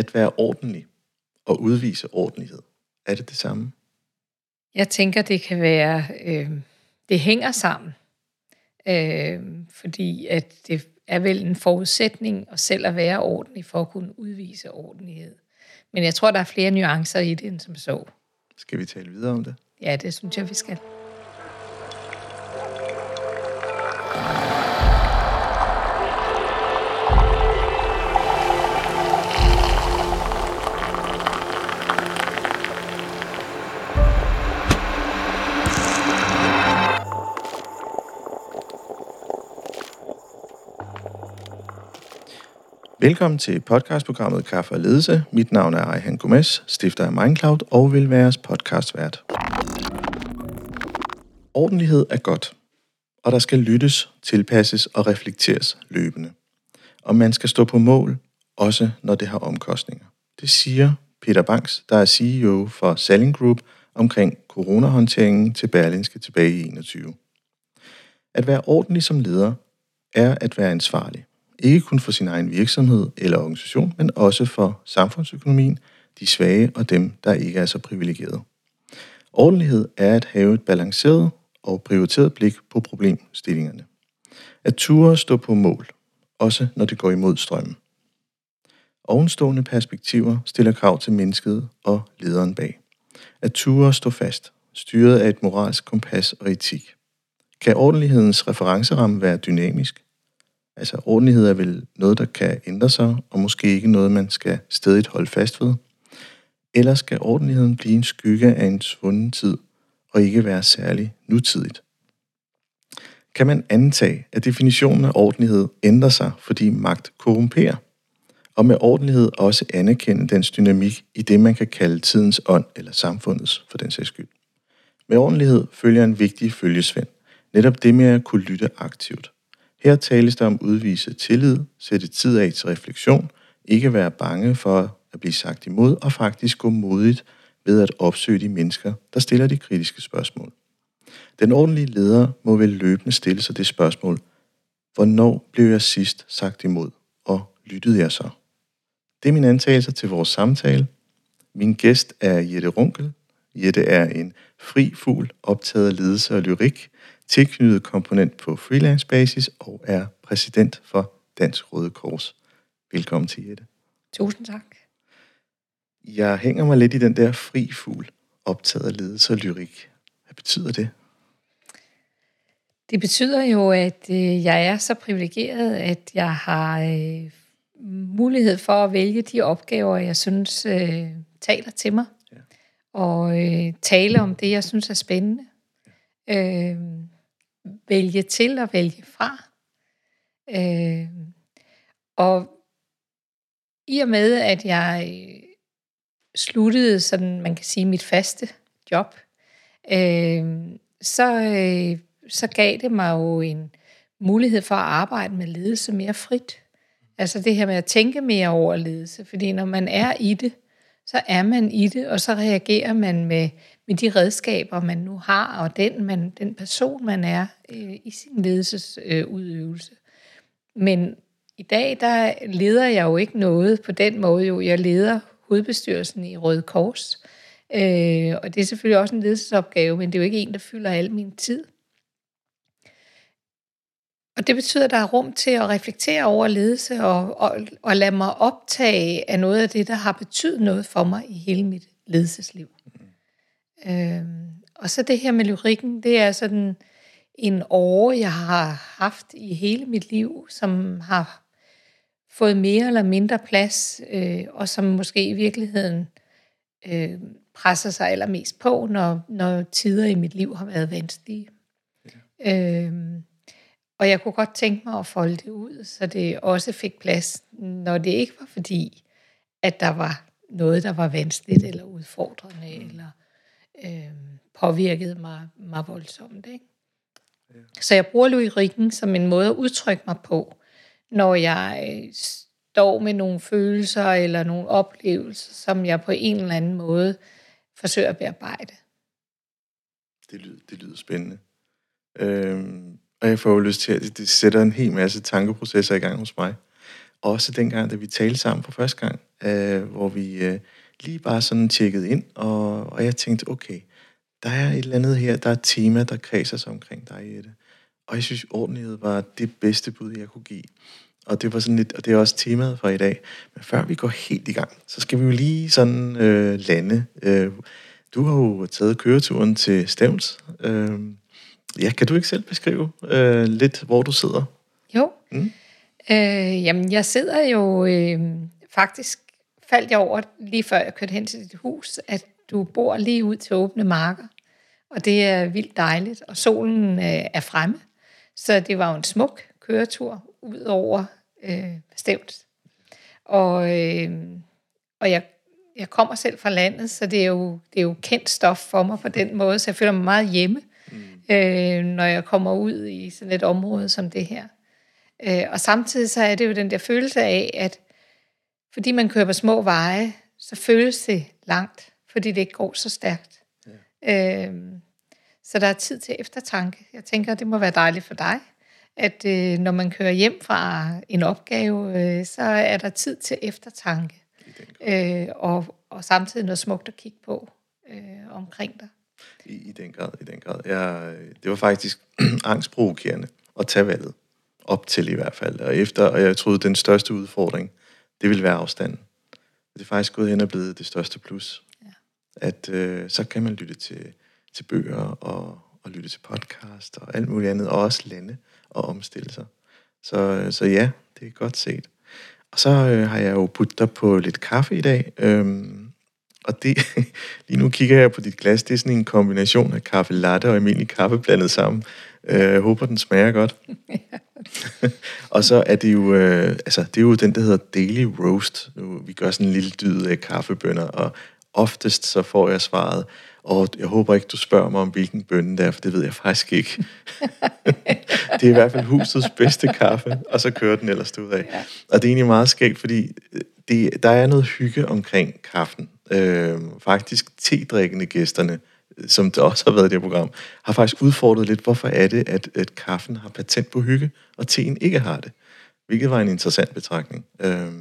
At være ordentlig og udvise ordentlighed, er det det samme? Jeg tænker, det kan være, øh, det hænger sammen. Øh, fordi at det er vel en forudsætning at selv at være ordentlig for at kunne udvise ordentlighed. Men jeg tror, der er flere nuancer i det, end som så. Skal vi tale videre om det? Ja, det synes jeg, vi skal. Velkommen til podcastprogrammet Kaffe og Ledelse. Mit navn er Ejhan Gomes, stifter af Mindcloud og vil være jeres podcastvært. Ordentlighed er godt, og der skal lyttes, tilpasses og reflekteres løbende. Og man skal stå på mål, også når det har omkostninger. Det siger Peter Banks, der er CEO for Selling Group, omkring coronahåndteringen til Berlinske tilbage i 21. At være ordentlig som leder er at være ansvarlig. Ikke kun for sin egen virksomhed eller organisation, men også for samfundsøkonomien, de svage og dem, der ikke er så privilegerede. Ordentlighed er at have et balanceret og prioriteret blik på problemstillingerne. At ture stå på mål, også når det går imod strømmen. Ovenstående perspektiver stiller krav til mennesket og lederen bag. At ture stå fast, styret af et moralsk kompas og etik. Kan ordentlighedens referenceramme være dynamisk? Altså ordentlighed er vel noget, der kan ændre sig, og måske ikke noget, man skal stedigt holde fast ved. Eller skal ordentligheden blive en skygge af en svunden tid, og ikke være særlig nutidigt? Kan man antage, at definitionen af ordentlighed ændrer sig, fordi magt korrumperer? Og med ordentlighed også anerkende dens dynamik i det, man kan kalde tidens ånd eller samfundets for den sags skyld. Med ordentlighed følger en vigtig følgesvend. Netop det med at kunne lytte aktivt. Her tales der om udvise tillid, sætte tid af til refleksion, ikke være bange for at blive sagt imod, og faktisk gå modigt ved at opsøge de mennesker, der stiller de kritiske spørgsmål. Den ordentlige leder må vel løbende stille sig det spørgsmål, hvornår blev jeg sidst sagt imod, og lyttede jeg så? Det er min antagelse til vores samtale. Min gæst er Jette Runkel. Jette er en fri fugl, optaget af ledelse og lyrik, tilknyttet komponent på freelance basis og er præsident for Dansk Røde Kors. Velkommen til, Jette. Tusind tak. Jeg hænger mig lidt i den der fri fugl, optaget af ledelse og lyrik. Hvad betyder det? Det betyder jo, at øh, jeg er så privilegeret, at jeg har øh, mulighed for at vælge de opgaver, jeg synes øh, taler til mig. Ja. Og tale om det, jeg synes er spændende. Øh, vælge til og vælge fra. Øh, og i og med, at jeg øh, sluttede sådan, man kan sige, mit faste job, øh, så, øh, så gav det mig jo en mulighed for at arbejde med ledelse mere frit. Altså det her med at tænke mere over ledelse, fordi når man er i det, så er man i det, og så reagerer man med, med de redskaber, man nu har, og den, man, den person, man er øh, i sin ledelsesudøvelse. Øh, Men i dag, der leder jeg jo ikke noget på den måde. Jo, jeg leder hovedbestyrelsen i Røde Kors, øh, og det er selvfølgelig også en ledelsesopgave, men det er jo ikke en, der fylder al min tid. Og det betyder, at der er rum til at reflektere over ledelse og, og, og lade mig optage af noget af det, der har betydet noget for mig i hele mit ledelsesliv. Øhm, og så det her med lyrikken, det er sådan en år, jeg har haft i hele mit liv, som har fået mere eller mindre plads, øh, og som måske i virkeligheden øh, presser sig allermest på, når, når tider i mit liv har været vanskelige. Ja. Øhm, og jeg kunne godt tænke mig at folde det ud, så det også fik plads, når det ikke var fordi, at der var noget, der var vanskeligt eller udfordrende, mm. eller øh, påvirkede mig, mig voldsomt. Ikke? Ja. Så jeg bruger lyrikken som en måde at udtrykke mig på, når jeg står med nogle følelser eller nogle oplevelser, som jeg på en eller anden måde forsøger at bearbejde. Det lyder, det lyder spændende. Øhm, og jeg får jo lyst til, at det sætter en hel masse tankeprocesser i gang hos mig. Også dengang, da vi talte sammen for første gang, øh, hvor vi øh, lige bare sådan tjekkede ind, og, og jeg tænkte, okay, der er et eller andet her, der er et tema, der kredser sig omkring dig, Jette. Og jeg synes, ordentlighed var det bedste bud, jeg kunne give. Og det var sådan lidt, og det er også temaet for i dag. Men før vi går helt i gang, så skal vi jo lige sådan øh, lande. Øh, du har jo taget køreturen til Stævns. Øh, ja, kan du ikke selv beskrive øh, lidt, hvor du sidder? Jo. Mm. Øh, jamen, jeg sidder jo øh, faktisk faldt jeg over lige før jeg kørte hen til dit hus, at du bor lige ud til åbne marker. Og det er vildt dejligt, og solen øh, er fremme. Så det var jo en smuk køretur ud over øh, Stævnt. Og, øh, og jeg, jeg kommer selv fra landet, så det er, jo, det er jo kendt stof for mig på den måde, så jeg føler mig meget hjemme, mm. øh, når jeg kommer ud i sådan et område som det her. Øh, og samtidig så er det jo den der følelse af, at fordi man kører på små veje, så føles det langt, fordi det ikke går så stærkt. Ja. Øh, så der er tid til eftertanke. Jeg tænker, det må være dejligt for dig, at øh, når man kører hjem fra en opgave, øh, så er der tid til eftertanke. Øh, og, og samtidig noget smukt at kigge på øh, omkring dig. I, I den grad, i den grad. Jeg, det var faktisk angstprovokerende at tage valget. Op til i hvert fald. Og efter, og jeg troede, den største udfordring, det ville være afstanden. Det er faktisk gået hen og blevet det største plus. Ja. At øh, så kan man lytte til, til bøger og, og lytte til podcast og alt muligt andet, og også lande og omstille sig. Så, så ja, det er godt set. Og så øh, har jeg jo puttet dig på lidt kaffe i dag. Øhm, og det, lige nu kigger jeg på dit glas. Det er sådan en kombination af kaffe latte og almindelig kaffe blandet sammen. Øh, jeg håber, den smager godt. og så er det jo, øh, altså, det er jo den, der hedder Daily Roast. Nu, vi gør sådan en lille dyd af kaffebønner, og oftest så får jeg svaret, og jeg håber ikke, du spørger mig om, hvilken bønne det er, for det ved jeg faktisk ikke. det er i hvert fald husets bedste kaffe, og så kører den ellers ud af. Ja. Og det er egentlig meget skægt, fordi det, der er noget hygge omkring kaffen. Øh, faktisk tedrikkende gæsterne, som det også har været i det program, har faktisk udfordret lidt, hvorfor er det, at, at kaffen har patent på hygge, og teen ikke har det. Hvilket var en interessant betragtning. Øh,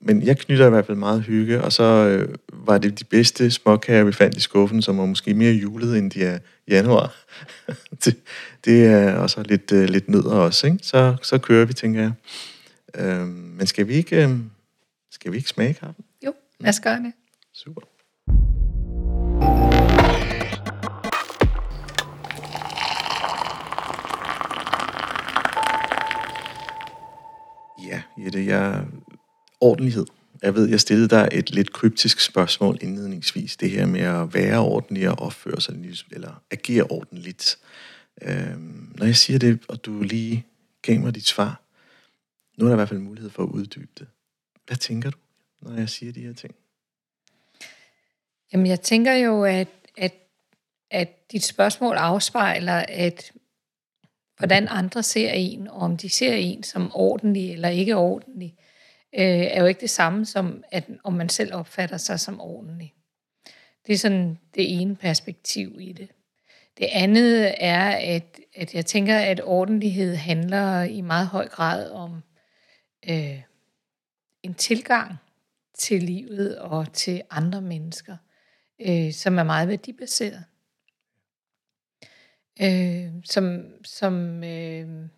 men jeg knytter i hvert fald meget hygge, og så øh, var det de bedste småkager, vi fandt i skuffen, som var måske mere julet, end de er januar. det, det er også lidt, øh, lidt nødder også, ikke? Så, så kører vi, tænker jeg. Øh, men skal vi ikke, øh, skal vi ikke smage kaffen? Jo, lad os gøre det. Super. Jette, jeg ordentlighed. Jeg ved, jeg stillede dig et lidt kryptisk spørgsmål indledningsvis. Det her med at være ordentlig og opføre sig, eller agere ordentligt. Øhm, når jeg siger det, og du lige gav mig dit svar, nu er der i hvert fald mulighed for at uddybe det. Hvad tænker du, når jeg siger de her ting? Jamen, jeg tænker jo, at, at, at dit spørgsmål afspejler, at hvordan andre ser en, og om de ser en som ordentlig eller ikke ordentlig øh, er jo ikke det samme som, at om man selv opfatter sig som ordentlig. Det er sådan det ene perspektiv i det. Det andet er, at, at jeg tænker, at ordentlighed handler i meget høj grad om øh, en tilgang til livet og til andre mennesker, øh, som er meget værdibaseret. Øh, som som øh,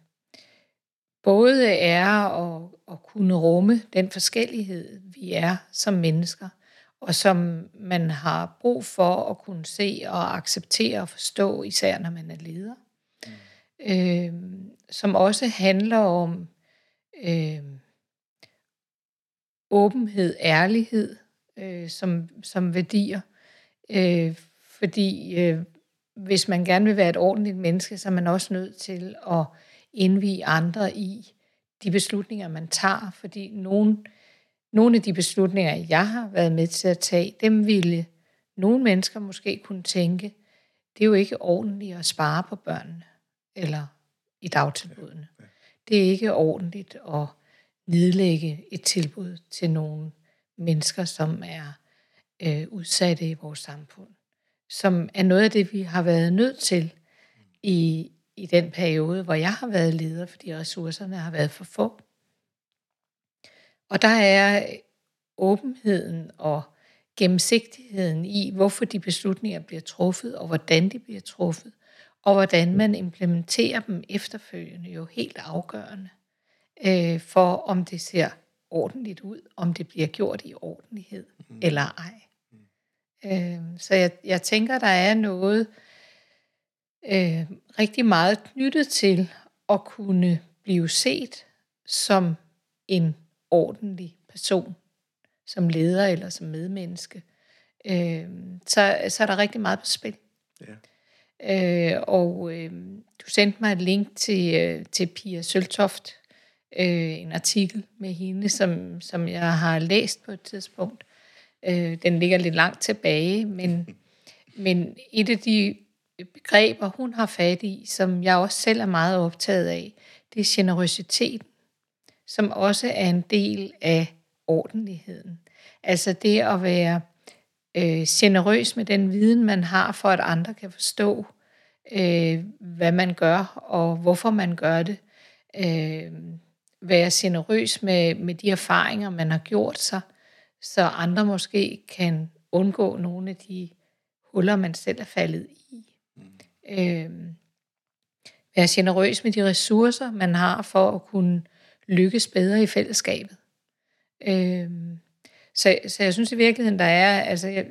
både er at, at kunne rumme den forskellighed, vi er som mennesker, og som man har brug for at kunne se og acceptere og forstå, især når man er leder. Mm. Øh, som også handler om øh, åbenhed, ærlighed øh, som, som værdier. Øh, fordi øh, hvis man gerne vil være et ordentligt menneske, så er man også nødt til at indvige andre i de beslutninger, man tager, fordi nogle, nogle af de beslutninger, jeg har været med til at tage, dem ville nogle mennesker måske kunne tænke, det er jo ikke ordentligt at spare på børnene, eller i dagtilbudene. Det er ikke ordentligt at nedlægge et tilbud til nogle mennesker, som er øh, udsatte i vores samfund. Som er noget af det, vi har været nødt til i, i den periode, hvor jeg har været leder, fordi ressourcerne har været for få. Og der er åbenheden og gennemsigtigheden i, hvorfor de beslutninger bliver truffet, og hvordan de bliver truffet, og hvordan man implementerer dem efterfølgende, jo helt afgørende øh, for, om det ser ordentligt ud, om det bliver gjort i ordentlighed mm. eller ej. Øh, så jeg, jeg tænker, der er noget øh, rigtig meget knyttet til at kunne blive set som en ordentlig person, som leder eller som medmenneske. Øh, så, så er der rigtig meget på spil. Ja. Øh, og øh, du sendte mig et link til, øh, til Pia Søltoft, øh, en artikel med hende, som, som jeg har læst på et tidspunkt. Øh, den ligger lidt langt tilbage, men, men et af de begreber, hun har fat i, som jeg også selv er meget optaget af, det er generøsitet, som også er en del af ordentligheden. Altså det at være øh, generøs med den viden, man har, for at andre kan forstå, øh, hvad man gør, og hvorfor man gør det. Øh, være generøs med, med de erfaringer, man har gjort sig, så andre måske kan undgå nogle af de huller, man selv er faldet i. Mm. Øh, være generøs med de ressourcer, man har for at kunne lykkes bedre i fællesskabet. Øh, så, så jeg synes i virkeligheden, der er, altså jeg,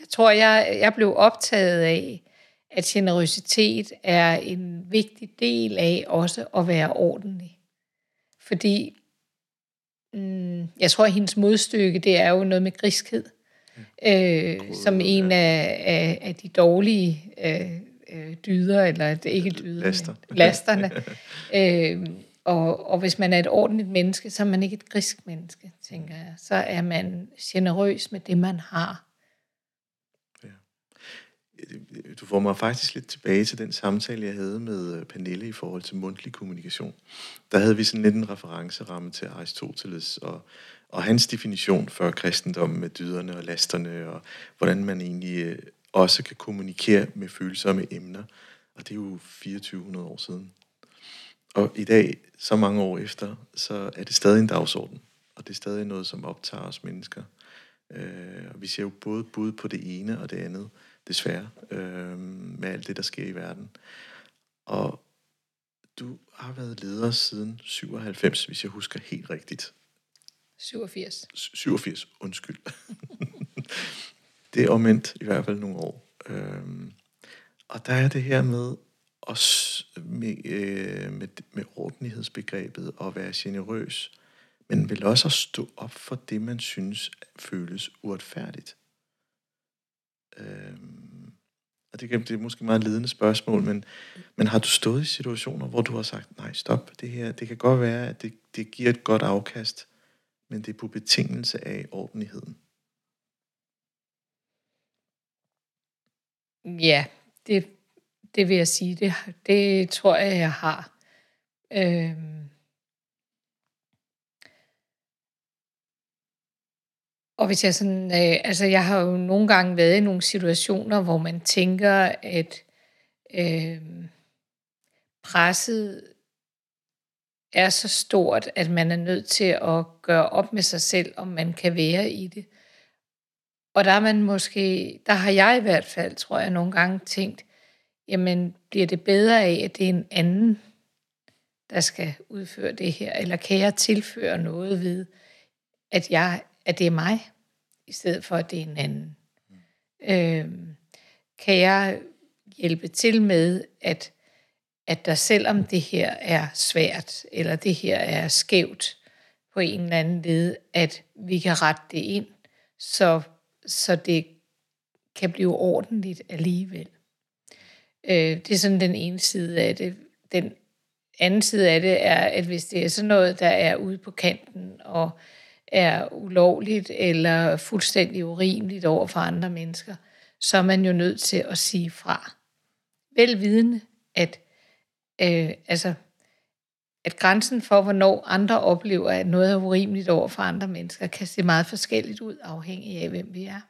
jeg tror, jeg, jeg blev optaget af, at generøsitet er en vigtig del af også at være ordentlig. Fordi mm, jeg tror, at hendes modstykke, det er jo noget med griskhed. Øh, som en af, af, af de dårlige øh, øh dyder, eller ikke dyder, Laster. men lasterne. øh, og, og hvis man er et ordentligt menneske, så er man ikke et grisk menneske, tænker jeg. Så er man generøs med det, man har. Øh, du får mig faktisk lidt tilbage til den samtale, jeg havde med øh, Pernille i forhold til mundtlig kommunikation. Der havde vi sådan lidt en referenceramme til Aristoteles og, og hans definition for kristendommen med dyderne og lasterne, og hvordan man egentlig øh, også kan kommunikere med følsomme emner. Og det er jo 2400 år siden. Og i dag, så mange år efter, så er det stadig en dagsorden. Og det er stadig noget, som optager os mennesker. Øh, og vi ser jo både bud på det ene og det andet, desværre, øh, med alt det, der sker i verden. Og du har været leder siden 97, hvis jeg husker helt rigtigt. 87. 87, undskyld. det er omvendt i hvert fald nogle år. Øhm, og der er det her med også med, øh, med, med ordentlighedsbegrebet og være generøs, men vil også at stå op for det, man synes føles uretfærdigt. Øh, og det, det er måske meget ledende spørgsmål, men, men har du stået i situationer, hvor du har sagt, nej, stop, det her, det kan godt være, at det, det giver et godt afkast, men det er på betingelse af ordentligheden? Ja, det, det vil jeg sige. Det, det tror jeg, jeg har. Øhm. Og hvis jeg sådan, øh, altså jeg har jo nogle gange været i nogle situationer, hvor man tænker, at øh, presset er så stort, at man er nødt til at gøre op med sig selv, om man kan være i det. Og der er man måske, der har jeg i hvert fald, tror jeg, nogle gange tænkt, jamen bliver det bedre af, at det er en anden, der skal udføre det her? Eller kan jeg tilføre noget ved, at, jeg, at det er mig, i stedet for at det er en anden? Mm. Øhm, kan jeg hjælpe til med, at, at der selvom det her er svært, eller det her er skævt på en eller anden led, at vi kan rette det ind, så, så det kan blive ordentligt alligevel. Øh, det er sådan den ene side af det. Den anden side af det er, at hvis det er sådan noget, der er ude på kanten og er ulovligt eller fuldstændig urimeligt over for andre mennesker, så er man jo nødt til at sige fra. Velvidende, at, øh, altså, at grænsen for, hvornår andre oplever, at noget er urimeligt over for andre mennesker, kan se meget forskelligt ud, afhængig af, hvem vi er.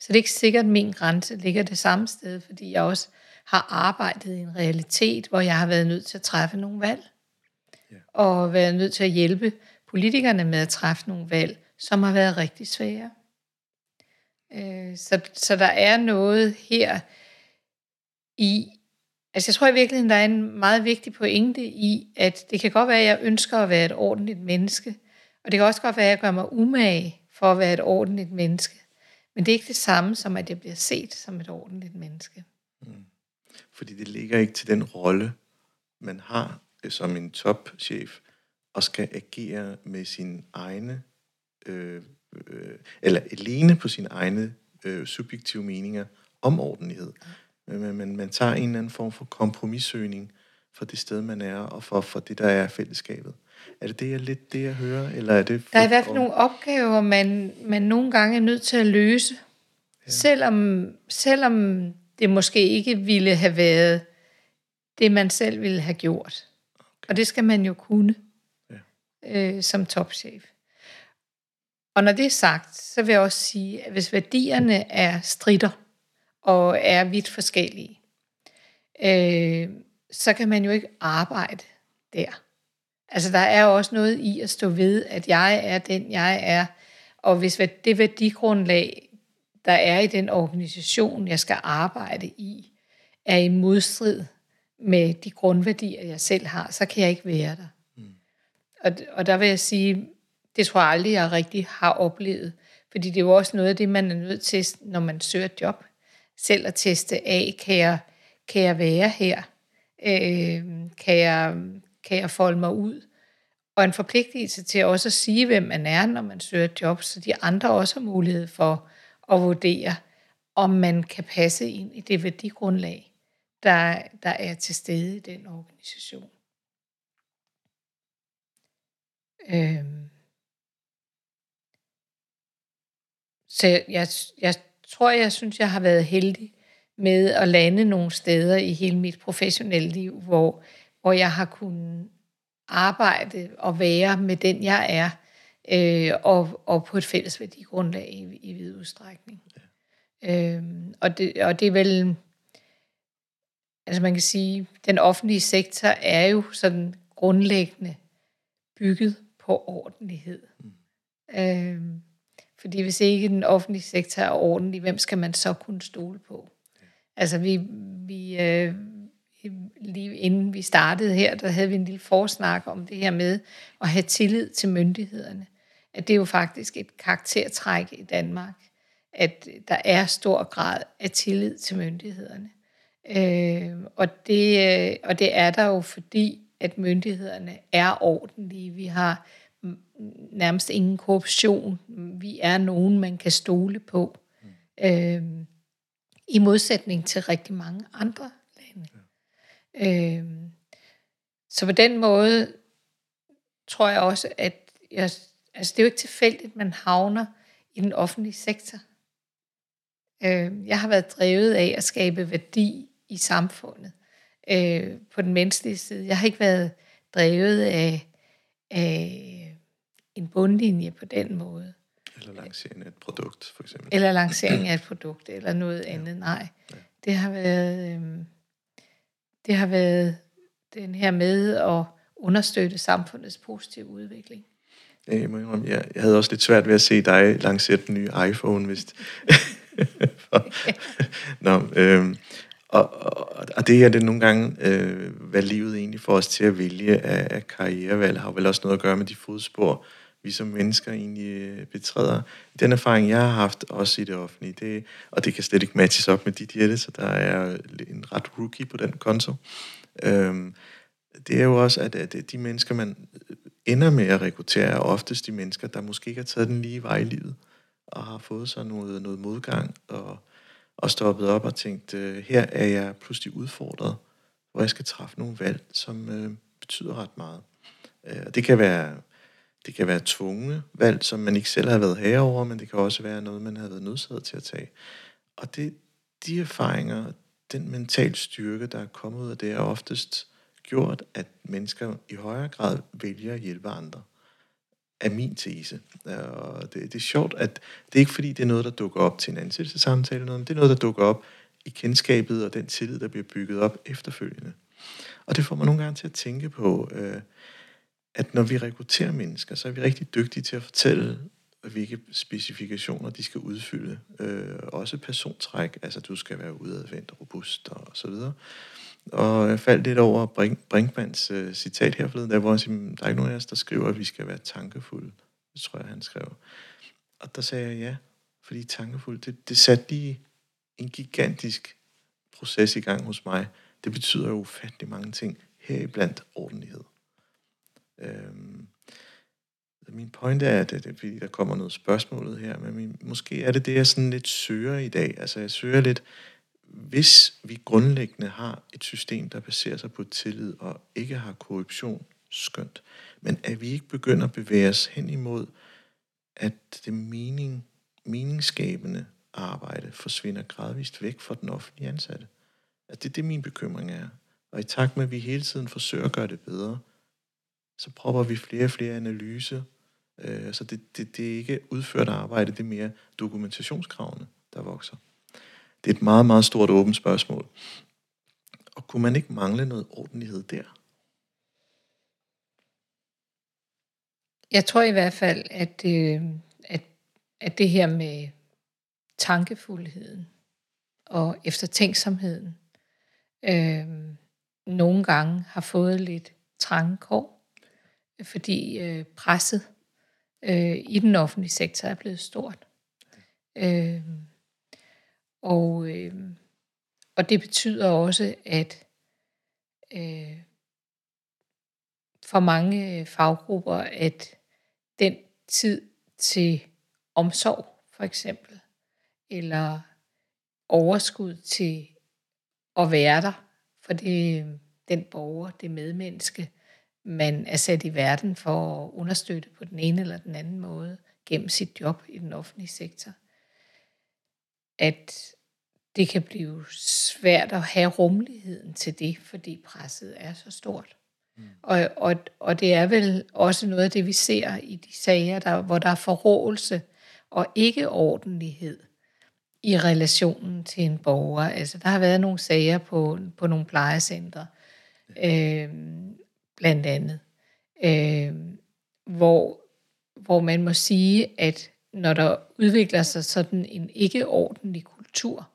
Så det er ikke sikkert, at min grænse ligger det samme sted, fordi jeg også har arbejdet i en realitet, hvor jeg har været nødt til at træffe nogle valg. Ja. Og været nødt til at hjælpe politikerne med at træffe nogle valg, som har været rigtig svære. Øh, så, så der er noget her i, altså jeg tror i virkeligheden, der er en meget vigtig pointe i, at det kan godt være, at jeg ønsker at være et ordentligt menneske, og det kan også godt være, at jeg gør mig umage for at være et ordentligt menneske. Men det er ikke det samme som, at jeg bliver set som et ordentligt menneske. Mm. Fordi det ligger ikke til den rolle, man har som en topchef, og skal agere med sin egne, øh, øh, eller alene på sine egne øh, subjektive meninger om ordentlighed. Men man, man tager en eller anden form for kompromissøgning for det sted, man er, og for, for det, der er fællesskabet. Er det det, jeg lidt det, jeg hører? Eller er det der er i hvert fald nogle opgaver, man, man nogle gange er nødt til at løse. Ja. Selvom, selvom det måske ikke ville have været det, man selv ville have gjort. Okay. Og det skal man jo kunne øh, som topchef. Og når det er sagt, så vil jeg også sige, at hvis værdierne er strider og er vidt forskellige, øh, så kan man jo ikke arbejde der. Altså der er også noget i at stå ved, at jeg er den, jeg er. Og hvis det værdigrundlag, der er i den organisation, jeg skal arbejde i, er i modstrid med de grundværdier, jeg selv har, så kan jeg ikke være der. Og, og der vil jeg sige, det tror jeg aldrig, jeg rigtig har oplevet. Fordi det er jo også noget af det, man er nødt til, når man søger et job. Selv at teste af, kan jeg, kan jeg være her? Øh, kan, jeg, kan jeg folde mig ud? Og en forpligtelse til også at sige, hvem man er, når man søger et job, så de andre også har mulighed for at vurdere, om man kan passe ind i det værdigrundlag, der, der er til stede i den organisation. Øhm. Så jeg, jeg tror, jeg synes, jeg har været heldig med at lande nogle steder i hele mit professionelle liv, hvor, hvor jeg har kunnet arbejde og være med den, jeg er, øh, og, og på et fælles værdigrundlag i, i vid udstrækning. Ja. Øhm, og, det, og det er vel, altså man kan sige, den offentlige sektor er jo sådan grundlæggende bygget på ordentlighed. Mm. Øhm, fordi hvis ikke den offentlige sektor er ordentlig, hvem skal man så kunne stole på? Ja. Altså vi, vi øh, lige inden vi startede her, der havde vi en lille forsnak om det her med at have tillid til myndighederne. At det er jo faktisk et karaktertræk i Danmark, at der er stor grad af tillid til myndighederne. Øh, og, det, øh, og det er der jo, fordi at myndighederne er ordentlige. Vi har nærmest ingen korruption. Vi er nogen, man kan stole på. Mm. Øh, I modsætning til rigtig mange andre lande. Ja. Øh, så på den måde tror jeg også, at jeg, altså det er jo ikke tilfældigt, man havner i den offentlige sektor. Øh, jeg har været drevet af at skabe værdi i samfundet øh, på den menneskelige side. Jeg har ikke været drevet af, af en bundlinje på den måde. Eller lancering af et produkt, for eksempel. Eller lancering af et produkt, eller noget andet. Nej, ja. det har været... Øh, det har været den her med at understøtte samfundets positive udvikling. Ja, jeg, må indrømme, jeg, jeg havde også lidt svært ved at se dig lancere den nye iPhone, hvis... Nå, øh, og, og, og det her, det er nogle gange, øh, hvad livet egentlig får os til at vælge af, af karrierevalg, har vel også noget at gøre med de fodspor, vi som mennesker egentlig øh, betræder. Den erfaring, jeg har haft, også i det offentlige, det, og det kan slet ikke matches op med dit hjerte, så der er en ret rookie på den konto. Øhm, det er jo også, at, at de mennesker, man øh, ender med at rekruttere, er oftest de mennesker, der måske ikke har taget den lige vej i livet, og har fået sig noget, noget modgang, og, og stoppet op og tænkt, øh, her er jeg pludselig udfordret, hvor jeg skal træffe nogle valg, som øh, betyder ret meget. Øh, det kan være det kan være tvungne valg, som man ikke selv har været herover, men det kan også være noget, man har været nødsaget til at tage. Og det, de erfaringer, den mental styrke, der er kommet ud af det, er oftest gjort, at mennesker i højere grad vælger at hjælpe andre. Er min tese. Og det, det er sjovt, at det er ikke fordi, det er noget, der dukker op til en ansættelsessamtale, men det er noget, der dukker op i kendskabet og den tillid, der bliver bygget op efterfølgende. Og det får mig nogle gange til at tænke på, øh, at når vi rekrutterer mennesker, så er vi rigtig dygtige til at fortælle, hvilke specifikationer de skal udfylde. Øh, også persontræk, altså du skal være udadvendt, robust og så videre. Og jeg faldt lidt over Brink, Brinkmans uh, øh, citat her forleden, der, hvor han siger, der er ikke nogen af os, der skriver, at vi skal være tankefulde. Det tror jeg, han skrev. Og der sagde jeg ja, fordi tankefulde, det, det satte lige en gigantisk proces i gang hos mig. Det betyder jo ufattelig mange ting, heriblandt ordentlighed. Øhm, min pointe er, at det, det, fordi der kommer noget spørgsmålet her, men min, måske er det det, jeg sådan lidt søger i dag. Altså jeg søger lidt, hvis vi grundlæggende har et system, der baserer sig på tillid og ikke har korruption, skønt, men at vi ikke begynder at bevæge os hen imod, at det mening, meningsskabende arbejde forsvinder gradvist væk fra den offentlige ansatte. At det er det, min bekymring er. Og i takt med, at vi hele tiden forsøger at gøre det bedre, så propper vi flere og flere analyser. Øh, så det, det, det er ikke udført arbejde, det er mere dokumentationskravene, der vokser. Det er et meget, meget stort åbent spørgsmål. Og kunne man ikke mangle noget ordentlighed der? Jeg tror i hvert fald, at, øh, at, at det her med tankefuldheden og eftertænksomheden øh, nogle gange har fået lidt trange kår, fordi øh, presset øh, i den offentlige sektor er blevet stort. Øh, og, øh, og det betyder også, at øh, for mange øh, faggrupper, at den tid til omsorg, for eksempel, eller overskud til at være der for det, øh, den borger, det medmenneske, man er sat i verden for at understøtte på den ene eller den anden måde gennem sit job i den offentlige sektor. At det kan blive svært at have rummeligheden til det, fordi presset er så stort. Mm. Og, og, og det er vel også noget af det, vi ser i de sager, der, hvor der er forrådelse og ikke ordentlighed i relationen til en borger. Altså, der har været nogle sager på, på nogle plejecentre, øh, blandt andet, øh, hvor, hvor man må sige, at når der udvikler sig sådan en ikke ordentlig kultur,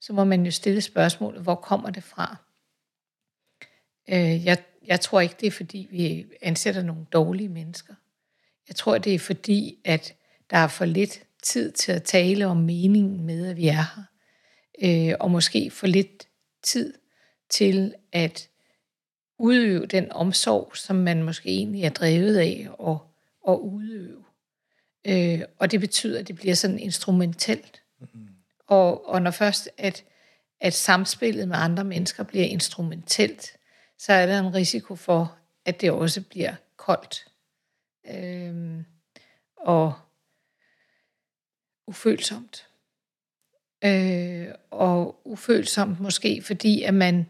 så må man jo stille spørgsmålet, hvor kommer det fra? Øh, jeg, jeg tror ikke, det er fordi, vi ansætter nogle dårlige mennesker. Jeg tror, det er fordi, at der er for lidt tid til at tale om meningen med, at vi er her. Øh, og måske for lidt tid til at udøve den omsorg, som man måske egentlig er drevet af at, at udøve. Øh, og det betyder, at det bliver sådan instrumentelt. Mm-hmm. Og, og når først, at, at samspillet med andre mennesker bliver instrumentelt, så er der en risiko for, at det også bliver koldt. Øhm, og ufølsomt. Øh, og ufølsomt måske, fordi at man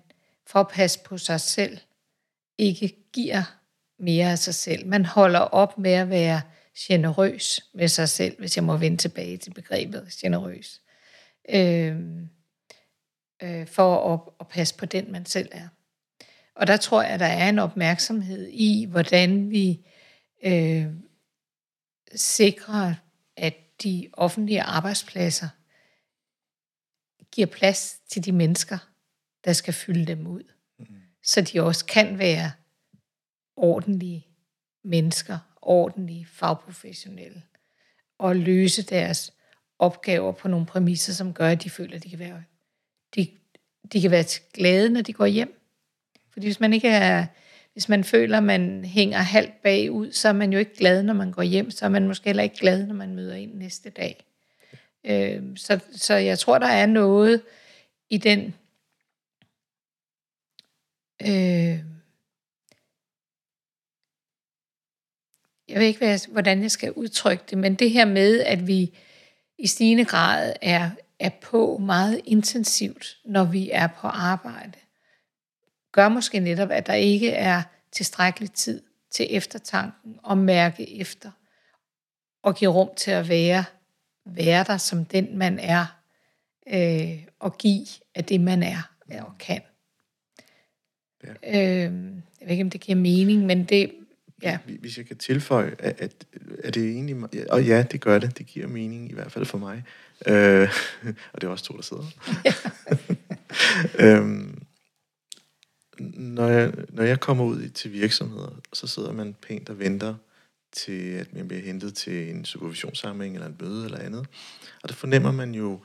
for at passe på sig selv, ikke giver mere af sig selv. Man holder op med at være generøs med sig selv, hvis jeg må vende tilbage til begrebet generøs øh, øh, for at, at passe på den, man selv er. Og der tror jeg, at der er en opmærksomhed i, hvordan vi øh, sikrer, at de offentlige arbejdspladser giver plads til de mennesker, der skal fylde dem ud. Mm. Så de også kan være ordentlige mennesker, ordentlige fagprofessionelle, og løse deres opgaver på nogle præmisser, som gør, at de føler, at de kan være, de, de kan være glade, når de går hjem. Fordi hvis man ikke er, hvis man føler, at man hænger halvt bagud, så er man jo ikke glad, når man går hjem, så er man måske heller ikke glad, når man møder ind næste dag. Øh, så, så jeg tror, der er noget i den øh, jeg ved ikke, hvordan jeg skal udtrykke det, men det her med, at vi i stigende grad er, er på meget intensivt, når vi er på arbejde, gør måske netop, at der ikke er tilstrækkelig tid til eftertanken og mærke efter, og give rum til at være, være der som den, man er, øh, og give af det, man er og kan. Ja. Øh, jeg ved ikke, om det giver mening, men det, Ja. Hvis jeg kan tilføje, at, at, at det egentlig... Og ja, det gør det. Det giver mening, i hvert fald for mig. Øh, og det er også to, der sidder. Ja. øhm, når, jeg, når jeg kommer ud til virksomheder, så sidder man pænt og venter til, at man bliver hentet til en supervisionssamling eller en møde eller andet. Og der fornemmer man jo,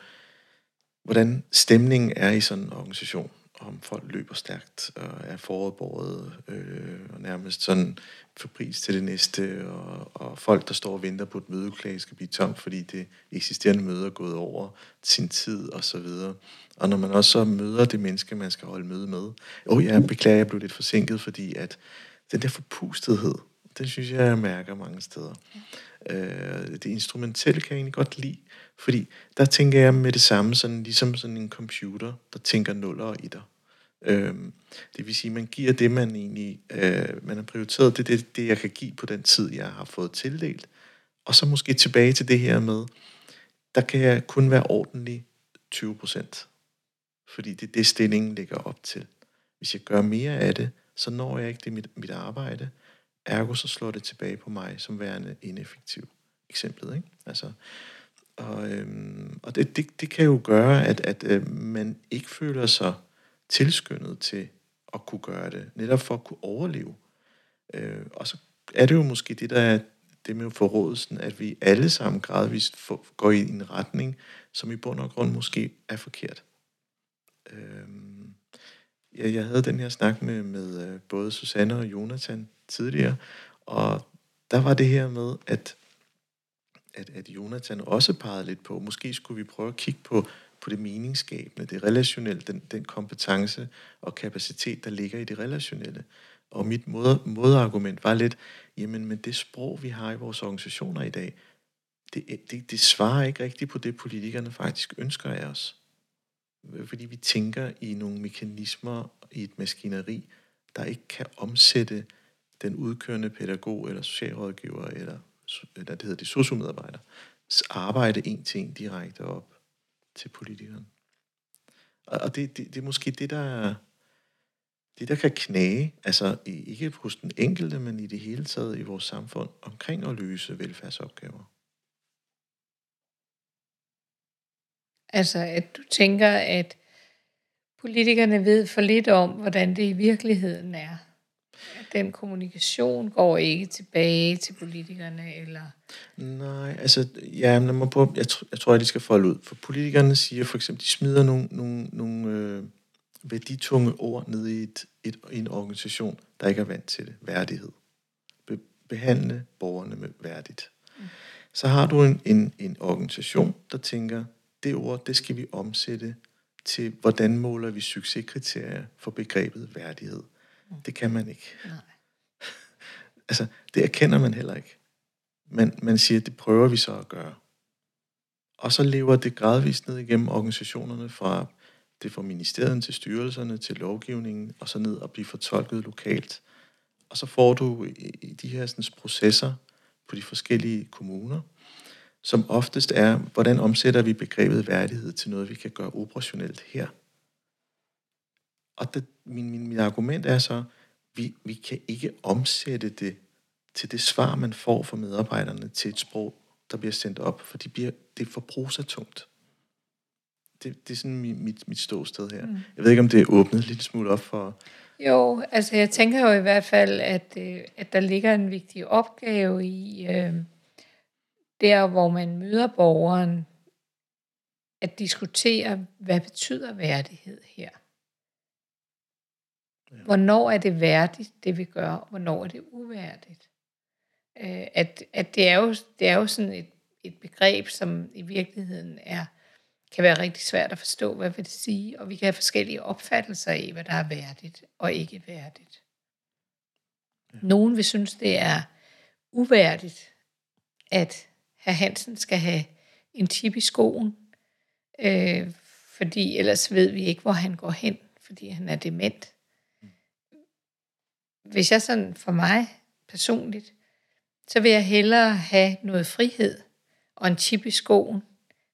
hvordan stemningen er i sådan en organisation. Om folk løber stærkt og er forudbåret øh, og nærmest sådan forpris til det næste, og, og folk, der står og venter på et mødeklage, skal blive tomt, fordi det eksisterende møde er gået over sin tid og så videre. Og når man også så møder det menneske, man skal holde møde med, åh oh, ja, beklager, jeg blev lidt forsinket, fordi at den der forpustethed, den synes jeg, jeg mærker mange steder. Øh, det instrumentelle kan jeg egentlig godt lide, fordi der tænker jeg med det samme, sådan, ligesom sådan en computer, der tænker nuller og etter. Øhm, det vil sige, man giver det, man egentlig øh, man har prioriteret, det er det, det, jeg kan give på den tid, jeg har fået tildelt. Og så måske tilbage til det her med, der kan jeg kun være ordentlig 20 procent. Fordi det er det, stillingen ligger op til. Hvis jeg gør mere af det, så når jeg ikke det mit, mit arbejde. Ergo så slår det tilbage på mig som værende ineffektiv. Eksemplet, ikke? Altså, og øhm, og det, det, det kan jo gøre, at, at øh, man ikke føler sig tilskyndet til at kunne gøre det, netop for at kunne overleve. Øh, og så er det jo måske det, der er det med forrådelsen, at vi alle sammen gradvist for, går i en retning, som i bund og grund måske er forkert. Øh, jeg, jeg havde den her snak med, med øh, både Susanne og Jonathan tidligere, og der var det her med, at, at, at Jonathan også pegede lidt på, måske skulle vi prøve at kigge på, på det meningsskabende, det relationelle, den, den kompetence og kapacitet, der ligger i det relationelle. Og mit mod, modargument var lidt, jamen men det sprog, vi har i vores organisationer i dag, det, det, det svarer ikke rigtigt på det, politikerne faktisk ønsker af os. Fordi vi tænker i nogle mekanismer i et maskineri, der ikke kan omsætte den udkørende pædagog eller socialrådgiver eller, Øh, eller det hedder de sociomedarbejdere, arbejde en til en direkte op til politikeren. Og det, det, det er måske det, der det, der kan knage, altså ikke hos den enkelte, men i det hele taget i vores samfund, omkring at løse velfærdsopgaver. Altså, at du tænker, at politikerne ved for lidt om, hvordan det i virkeligheden er. Den kommunikation går ikke tilbage til politikerne, eller... Nej, altså, ja, man må på, jeg, tr- jeg tror, at de skal folde ud. For politikerne siger for eksempel, de smider nogle, nogle, nogle øh, værditunge ord ned i et, et, en organisation, der ikke er vant til det. Værdighed. Be, behandle borgerne med værdigt. Mm. Så har du en, en, en organisation, der tænker, det ord, det skal vi omsætte til, hvordan måler vi succeskriterier for begrebet værdighed. Det kan man ikke. Nej. altså, det erkender man heller ikke. Men man siger, det prøver vi så at gøre. Og så lever det gradvist ned igennem organisationerne fra det fra ministeriet til styrelserne til lovgivningen, og så ned og blive fortolket lokalt. Og så får du i de her sådan, processer på de forskellige kommuner, som oftest er, hvordan omsætter vi begrebet værdighed til noget, vi kan gøre operationelt her. Og det, min, min, min argument er så, vi, vi kan ikke omsætte det til det svar, man får fra medarbejderne til et sprog, der bliver sendt op, for det, bliver, det er for prosatungt. Det, det er sådan mit, mit, mit ståsted her. Mm. Jeg ved ikke, om det er åbnet lidt smule op for... Jo, altså jeg tænker jo i hvert fald, at, øh, at der ligger en vigtig opgave i, øh, der hvor man møder borgeren, at diskutere, hvad betyder værdighed her? Hvornår er det værdigt, det vi gør? Hvornår er det uværdigt? Øh, at, at det, er jo, det er jo sådan et, et begreb, som i virkeligheden er kan være rigtig svært at forstå, hvad vil det sige, og vi kan have forskellige opfattelser af, hvad der er værdigt og ikke værdigt. Ja. Nogen vil synes, det er uværdigt, at herr Hansen skal have en tip i skoen, øh, fordi ellers ved vi ikke, hvor han går hen, fordi han er dement. Hvis jeg sådan for mig personligt, så vil jeg hellere have noget frihed og en chip i skoen,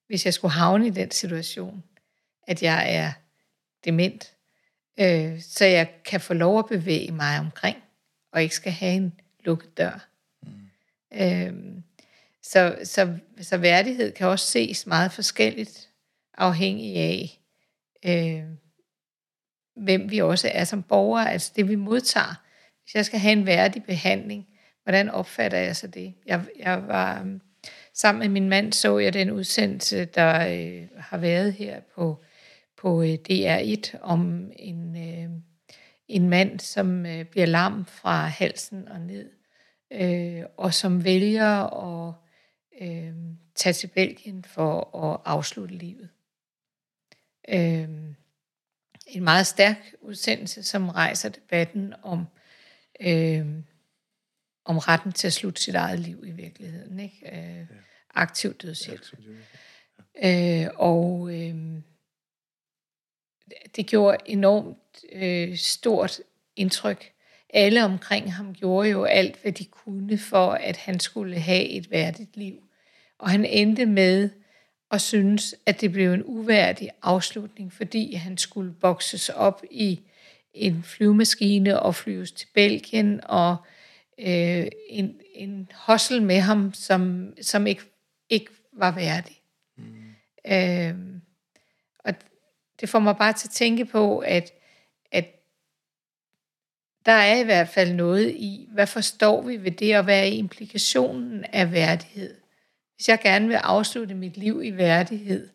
hvis jeg skulle havne i den situation, at jeg er dement, øh, så jeg kan få lov at bevæge mig omkring, og ikke skal have en lukket dør. Mm. Øhm, så, så, så værdighed kan også ses meget forskelligt, afhængig af, øh, hvem vi også er som borgere, altså det vi modtager. Hvis jeg skal have en værdig behandling, hvordan opfatter jeg så det? Jeg, jeg var øhm, sammen med min mand, så jeg den udsendelse, der øh, har været her på, på øh, DR1 om en, øh, en mand, som øh, bliver lam fra halsen og ned, øh, og som vælger at øh, tage til Belgien for at afslutte livet. Øh, en meget stærk udsendelse, som rejser debatten om, øh, om retten til at slutte sit eget liv i virkeligheden. Ikke? Øh, ja. Aktiv dødshjælp. Ja. Øh, og øh, det gjorde enormt øh, stort indtryk. Alle omkring ham gjorde jo alt, hvad de kunne for, at han skulle have et værdigt liv. Og han endte med og synes, at det blev en uværdig afslutning, fordi han skulle bokses op i en flyvemaskine og flyves til Belgien, og øh, en, en hossel med ham, som, som ikke, ikke var værdig. Mm. Øh, og det får mig bare til at tænke på, at, at der er i hvert fald noget i, hvad forstår vi ved det, og hvad er implikationen af værdighed? Hvis jeg gerne vil afslutte mit liv i værdighed,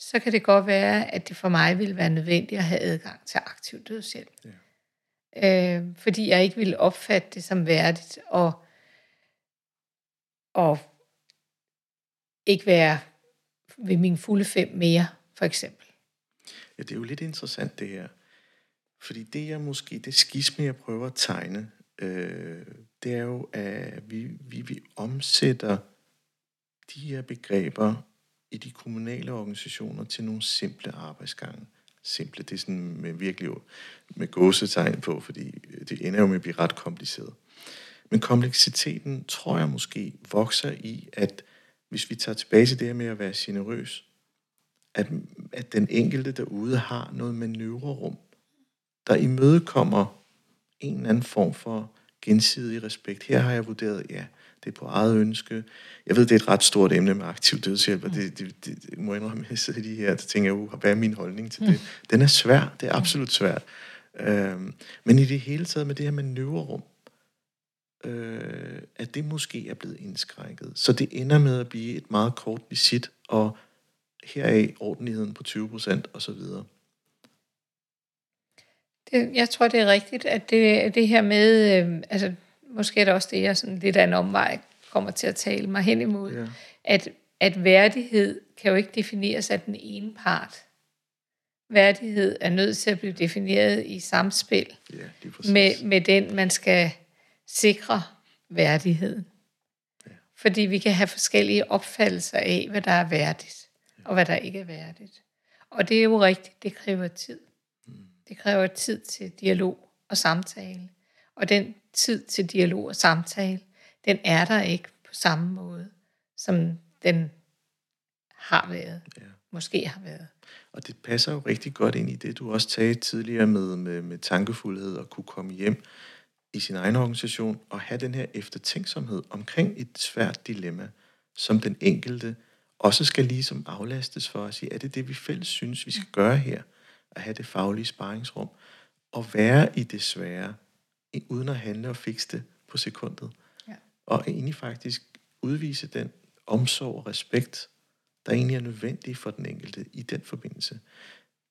så kan det godt være, at det for mig ville være nødvendigt at have adgang til aktiv dødshjælp. Ja. Øh, fordi jeg ikke ville opfatte det som værdigt, og, og ikke være ved min fulde fem mere, for eksempel. Ja, det er jo lidt interessant det her. Fordi det jeg måske, det skisme, jeg prøver at tegne, øh, det er jo, at vi, vi, vi omsætter de her begreber i de kommunale organisationer til nogle simple arbejdsgange. Simple, det er sådan med virkelig med gåsetegn på, fordi øh, det ender jo med at blive ret kompliceret. Men kompleksiteten tror jeg måske vokser i, at hvis vi tager tilbage til det her med at være generøs, at, at den enkelte derude har noget manøvrerum, der imødekommer en eller anden form for gensidig respekt. Her har jeg vurderet, ja, det er på eget ønske. Jeg ved, det er et ret stort emne med aktiv dødshjælp, og det, det, det, det må jeg indrømme, at jeg sidder lige her, og tænker uh, hvad er min holdning til det? Den er svær, det er absolut svært. Øhm, men i det hele taget med det her manøvrerum, øh, at det måske er blevet indskrænket. Så det ender med at blive et meget kort visit, og heraf ordentligheden på 20 procent osv. Det, jeg tror, det er rigtigt, at det, det her med, øh, altså måske er det også det, jeg sådan lidt af en omvej kommer til at tale mig hen imod, ja. at, at værdighed kan jo ikke defineres af den ene part. Værdighed er nødt til at blive defineret i samspil ja, med, med den, man skal sikre værdigheden. Ja. Fordi vi kan have forskellige opfattelser af, hvad der er værdigt, ja. og hvad der ikke er værdigt. Og det er jo rigtigt, det kræver tid. Mm. Det kræver tid til dialog og samtale. Og den tid til dialog og samtale, den er der ikke på samme måde, som den har været. Ja. Måske har været. Og det passer jo rigtig godt ind i det, du også sagde tidligere med, med, med tankefuldhed og kunne komme hjem i sin egen organisation og have den her eftertænksomhed omkring et svært dilemma, som den enkelte også skal ligesom aflastes for at sige, er det det, vi fælles synes, vi skal gøre her? At have det faglige sparringsrum og være i det svære, uden at handle og fikse det på sekundet. Ja. Og egentlig faktisk udvise den omsorg og respekt, der egentlig er nødvendig for den enkelte i den forbindelse.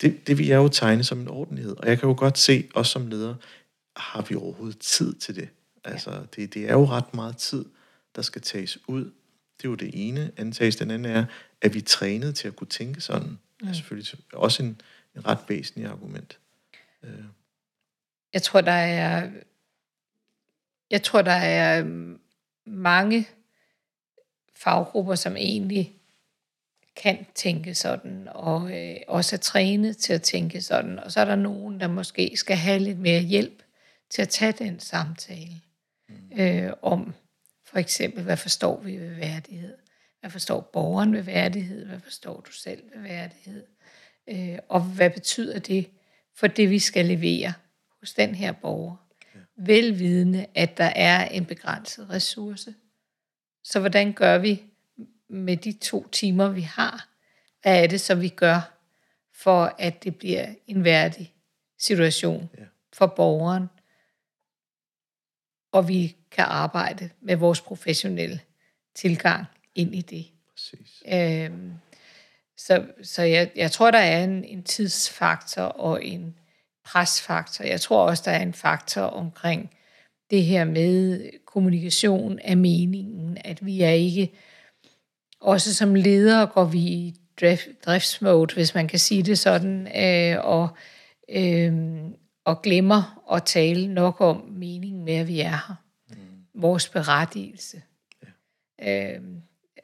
Det, det vil jeg jo tegne som en ordentlighed. Og jeg kan jo godt se, også som leder, har vi overhovedet tid til det? Altså, ja. det, det er jo ret meget tid, der skal tages ud. Det er jo det ene. Antages den anden er, at vi er trænet til at kunne tænke sådan. Mm. er selvfølgelig også en, en ret væsentlig argument. Øh. Jeg tror, der er jeg tror, der er øhm, mange faggrupper, som egentlig kan tænke sådan, og øh, også er trænet til at tænke sådan. Og så er der nogen, der måske skal have lidt mere hjælp til at tage den samtale mm. øh, om for eksempel, hvad forstår vi ved værdighed? Hvad forstår borgeren ved værdighed? Hvad forstår du selv ved værdighed? Øh, og hvad betyder det for det, vi skal levere hos den her borger? Velvidende, at der er en begrænset ressource. Så hvordan gør vi med de to timer, vi har? Hvad er det så, vi gør, for at det bliver en værdig situation Ja. for borgeren? Og vi kan arbejde med vores professionelle tilgang ind i det. Præcis. Øhm, så så jeg, jeg tror, der er en, en tidsfaktor og en presfaktor. Jeg tror også, der er en faktor omkring det her med kommunikation af meningen, at vi er ikke, også som ledere går vi i drift, driftsmode, hvis man kan sige det sådan, øh, og, øh, og glemmer at tale nok om meningen med, at vi er her. Mm. Vores berettigelse. Ja. Øh,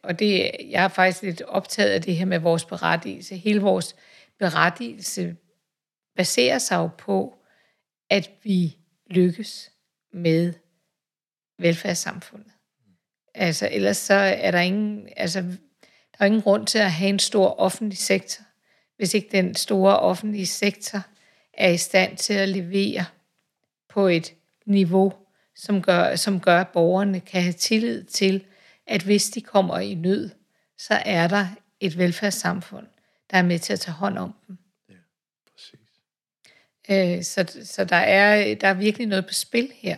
og det, jeg er faktisk lidt optaget af det her med vores berettigelse. Hele vores berettigelse baserer sig jo på, at vi lykkes med velfærdssamfundet. Altså, ellers så er der ingen, altså, der er ingen grund til at have en stor offentlig sektor, hvis ikke den store offentlige sektor er i stand til at levere på et niveau, som gør, som gør at borgerne kan have tillid til, at hvis de kommer i nød, så er der et velfærdssamfund, der er med til at tage hånd om dem. Øh, så så der, er, der er virkelig noget på spil her.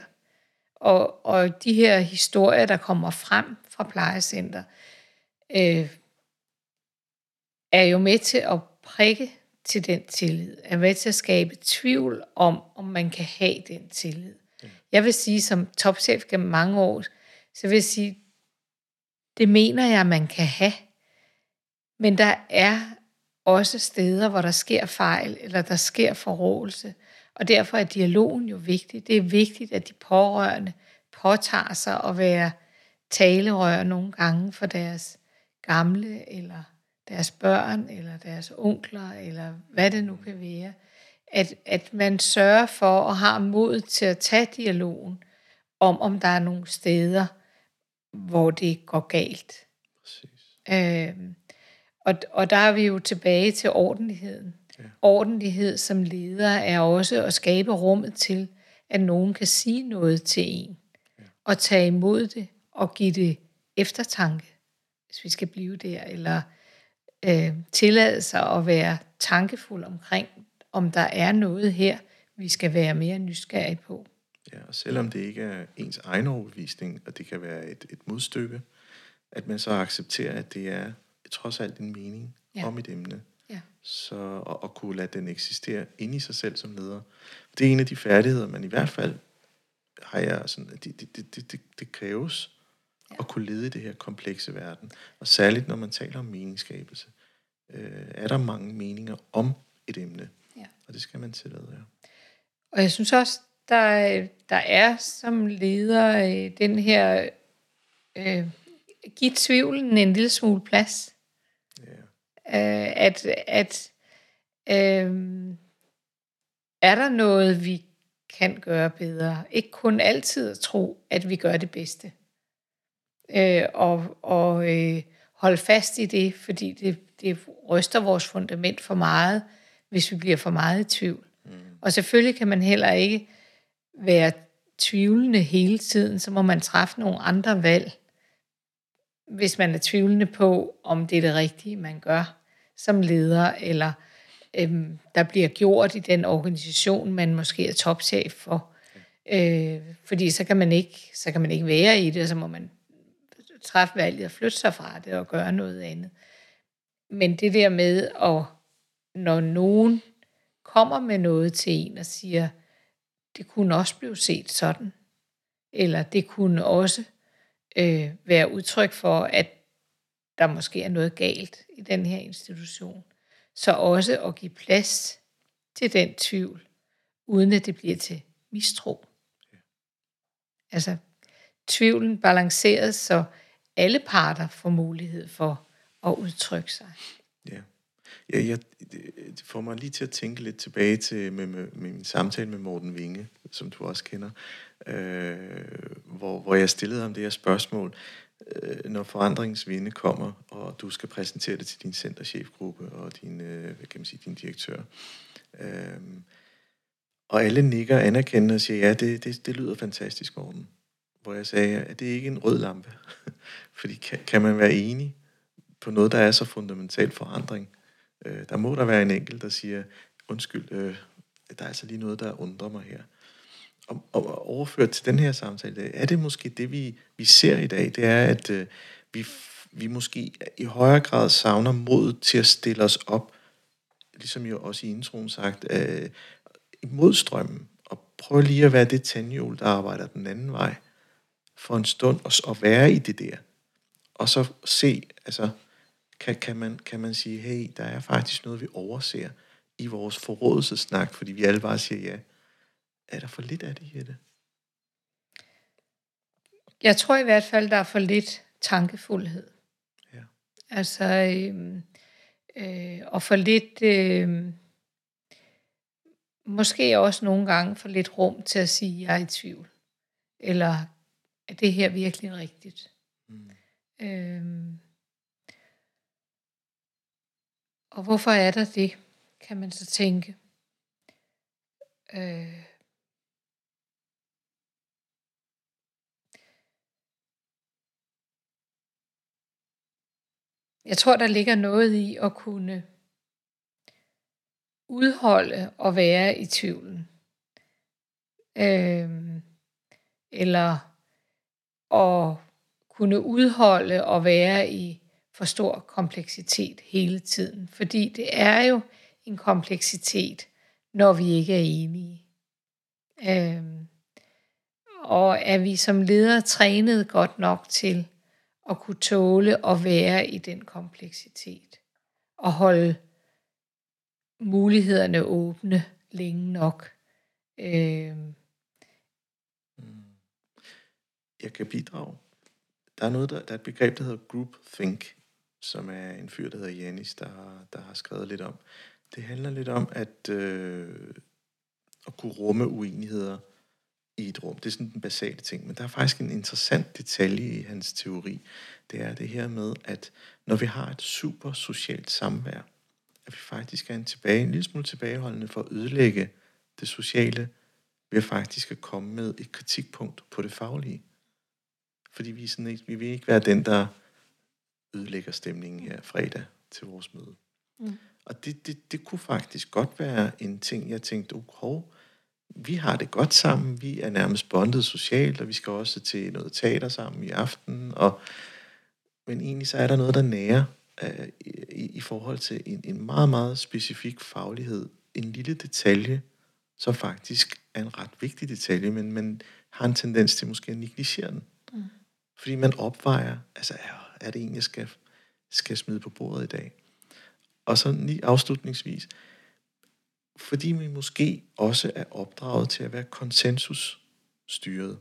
Og, og de her historier, der kommer frem fra plejecenter, øh, er jo med til at prikke til den tillid, er med til at skabe tvivl om, om man kan have den tillid. Jeg vil sige, som topchef gennem mange år, så vil jeg sige, det mener jeg, man kan have. Men der er også steder, hvor der sker fejl, eller der sker forrådelse. Og derfor er dialogen jo vigtig. Det er vigtigt, at de pårørende påtager sig at være talerør nogle gange for deres gamle, eller deres børn, eller deres onkler, eller hvad det nu kan være. At, at man sørger for og har mod til at tage dialogen om, om der er nogle steder, hvor det går galt. Præcis. Øhm, og, og der er vi jo tilbage til ordentligheden. Ja. Ordentlighed som leder er også at skabe rummet til, at nogen kan sige noget til en, ja. og tage imod det, og give det eftertanke, hvis vi skal blive der, eller øh, tillade sig at være tankefuld omkring, om der er noget her, vi skal være mere nysgerrige på. Ja, og selvom det ikke er ens egen overbevisning, og det kan være et, et modstykke, at man så accepterer, at det er trods alt en mening Ja. om et emne. Ja. Så at, at kunne lade den eksistere inde i sig selv som leder. Det er en af de færdigheder, man i hvert fald har jeg sådan, det, det, det, det, det kræves ja. at kunne lede i det her komplekse verden. Og særligt når man taler om meningsskabelse, øh, er der mange meninger om et emne. Ja. Og det skal man tillade, ja. Og jeg synes også, der, der er som leder øh, den her, øh, give tvivlen en lille smule plads. Øh, at at øh, er der noget, vi kan gøre bedre? Ikke kun altid at tro, at vi gør det bedste. Øh, og og øh, holde fast i det, fordi det, det ryster vores fundament for meget, hvis vi bliver for meget i tvivl. Mm. Og selvfølgelig kan man heller ikke være tvivlende hele tiden, så må man træffe nogle andre valg, hvis man er tvivlende på, om det er det rigtige, man gør som leder, eller øhm, der bliver gjort i den organisation, man måske er topchef for. Øh, fordi så kan, man ikke, så kan man ikke være i det, og så må man træffe valget og flytte sig fra det og gøre noget andet. Men det der med, at når nogen kommer med noget til en og siger, det kunne også blive set sådan, eller det kunne også øh, være udtryk for, at der måske er noget galt i den her institution. Så også at give plads til den tvivl, uden at det bliver til mistro. Altså, tvivlen balanceret, så alle parter får mulighed for at udtrykke sig. Ja. Jeg, det får mig lige til at tænke lidt tilbage til med, med, med min samtale med Morten Vinge, som du også kender, øh, hvor, hvor jeg stillede ham det her spørgsmål. Øh, når forandringsvinde kommer, og du skal præsentere det til din centerchefgruppe og din, øh, hvad kan man sige, din direktør, øh, Og alle nikker anerkendende og siger, ja, det, det, det lyder fantastisk, Morten. Hvor jeg sagde, at det er ikke en rød lampe. Fordi kan, kan man være enig på noget, der er så fundamental forandring? Øh, der må der være en enkelt, der siger, undskyld, øh, der er altså lige noget, der undrer mig her. Og, og overført til den her samtale, er det måske det, vi, vi ser i dag, det er, at øh, vi, vi måske i højere grad savner mod til at stille os op, ligesom jo også i introen sagt, øh, imod strømmen, og prøve lige at være det tandhjul, der arbejder den anden vej, for en stund, og, og være i det der. Og så se, altså, kan, kan, man, kan man sige, hey, der er faktisk noget, vi overser i vores forrådelsesnak, fordi vi alle bare siger ja. Er der for lidt af det, Jette? Jeg tror i hvert fald, der er for lidt tankefuldhed. Ja. Altså, øh, øh, og for lidt, øh, måske også nogle gange for lidt rum til at sige, jeg er i tvivl. Eller, er det her virkelig rigtigt? Mm. Øh, og hvorfor er der det, kan man så tænke. Øh, Jeg tror, der ligger noget i at kunne udholde og være i tvivlen. Øhm, eller at kunne udholde og være i for stor kompleksitet hele tiden. Fordi det er jo en kompleksitet, når vi ikke er enige. Øhm, og er vi som ledere trænet godt nok til at kunne tåle at være i den kompleksitet og holde mulighederne åbne længe nok. Øhm. Mm. Jeg kan bidrage. Der er, noget, der, der er et begreb, der hedder group think, som er en fyr, der hedder Janis, der, der har skrevet lidt om. Det handler lidt om at, øh, at kunne rumme uenigheder i et rum. Det er sådan den basale ting. Men der er faktisk en interessant detalje i hans teori. Det er det her med, at når vi har et super socialt samvær, at vi faktisk er en, tilbage, en lille smule tilbageholdende for at ødelægge det sociale, ved faktisk at komme med et kritikpunkt på det faglige. Fordi vi, sådan ikke, vi vil ikke være den, der ødelægger stemningen her fredag til vores møde. Mm. Og det, det, det kunne faktisk godt være en ting, jeg tænkte, okay, vi har det godt sammen, vi er nærmest bondet socialt, og vi skal også til noget teater sammen i aften, og, men egentlig så er der noget, der nærer uh, i, i forhold til en, en meget, meget specifik faglighed, en lille detalje, som faktisk er en ret vigtig detalje, men man har en tendens til måske at negligere den. Mm. Fordi man opvejer, altså er, det egentlig, jeg skal, skal smide på bordet i dag? Og så lige afslutningsvis, fordi vi måske også er opdraget til at være konsensusstyret.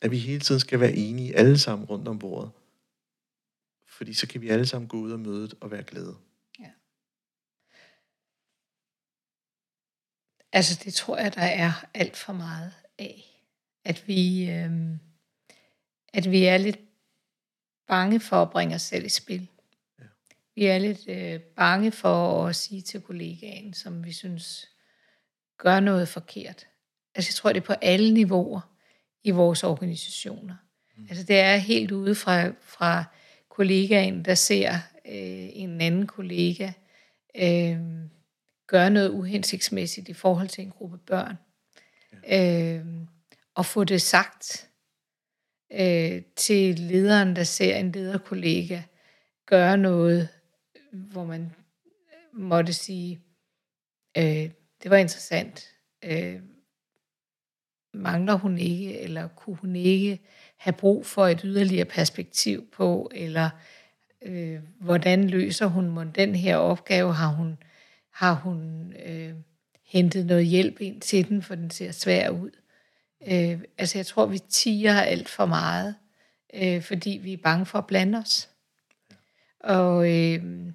At vi hele tiden skal være enige alle sammen rundt om bordet. Fordi så kan vi alle sammen gå ud og møde og være glade. Ja. Altså det tror jeg, der er alt for meget af. At vi, øh, at vi er lidt bange for at bringe os selv i spil. Vi er lidt øh, bange for at sige til kollegaen, som vi synes gør noget forkert. Altså jeg tror, det er på alle niveauer i vores organisationer. Mm. Altså det er helt ude fra, fra kollegaen, der ser øh, en anden kollega øh, gøre noget uhensigtsmæssigt i forhold til en gruppe børn. Ja. Øh, og få det sagt øh, til lederen, der ser en lederkollega gøre noget hvor man øh, måtte sige, øh, det var interessant. Øh, mangler hun ikke, eller kunne hun ikke have brug for et yderligere perspektiv på, eller øh, hvordan løser hun den her opgave? Har hun, har hun øh, hentet noget hjælp ind til den, for den ser svær ud? Øh, altså jeg tror, vi tiger alt for meget, øh, fordi vi er bange for at blande os. Og øh,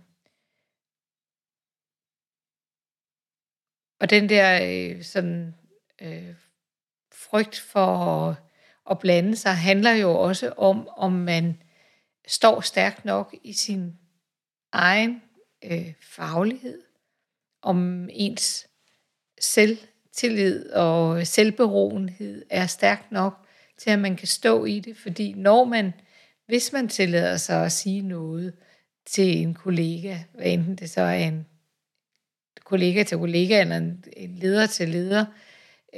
Og den der øh, sådan øh, frygt for at, at blande sig, handler jo også om, om man står stærkt nok i sin egen øh, faglighed, om ens selv tillid og selvberoenhed er stærk nok til, at man kan stå i det. Fordi når man, hvis man tillader sig at sige noget til en kollega, hvad enten det så er en kollega til kollega eller en, leder til leder,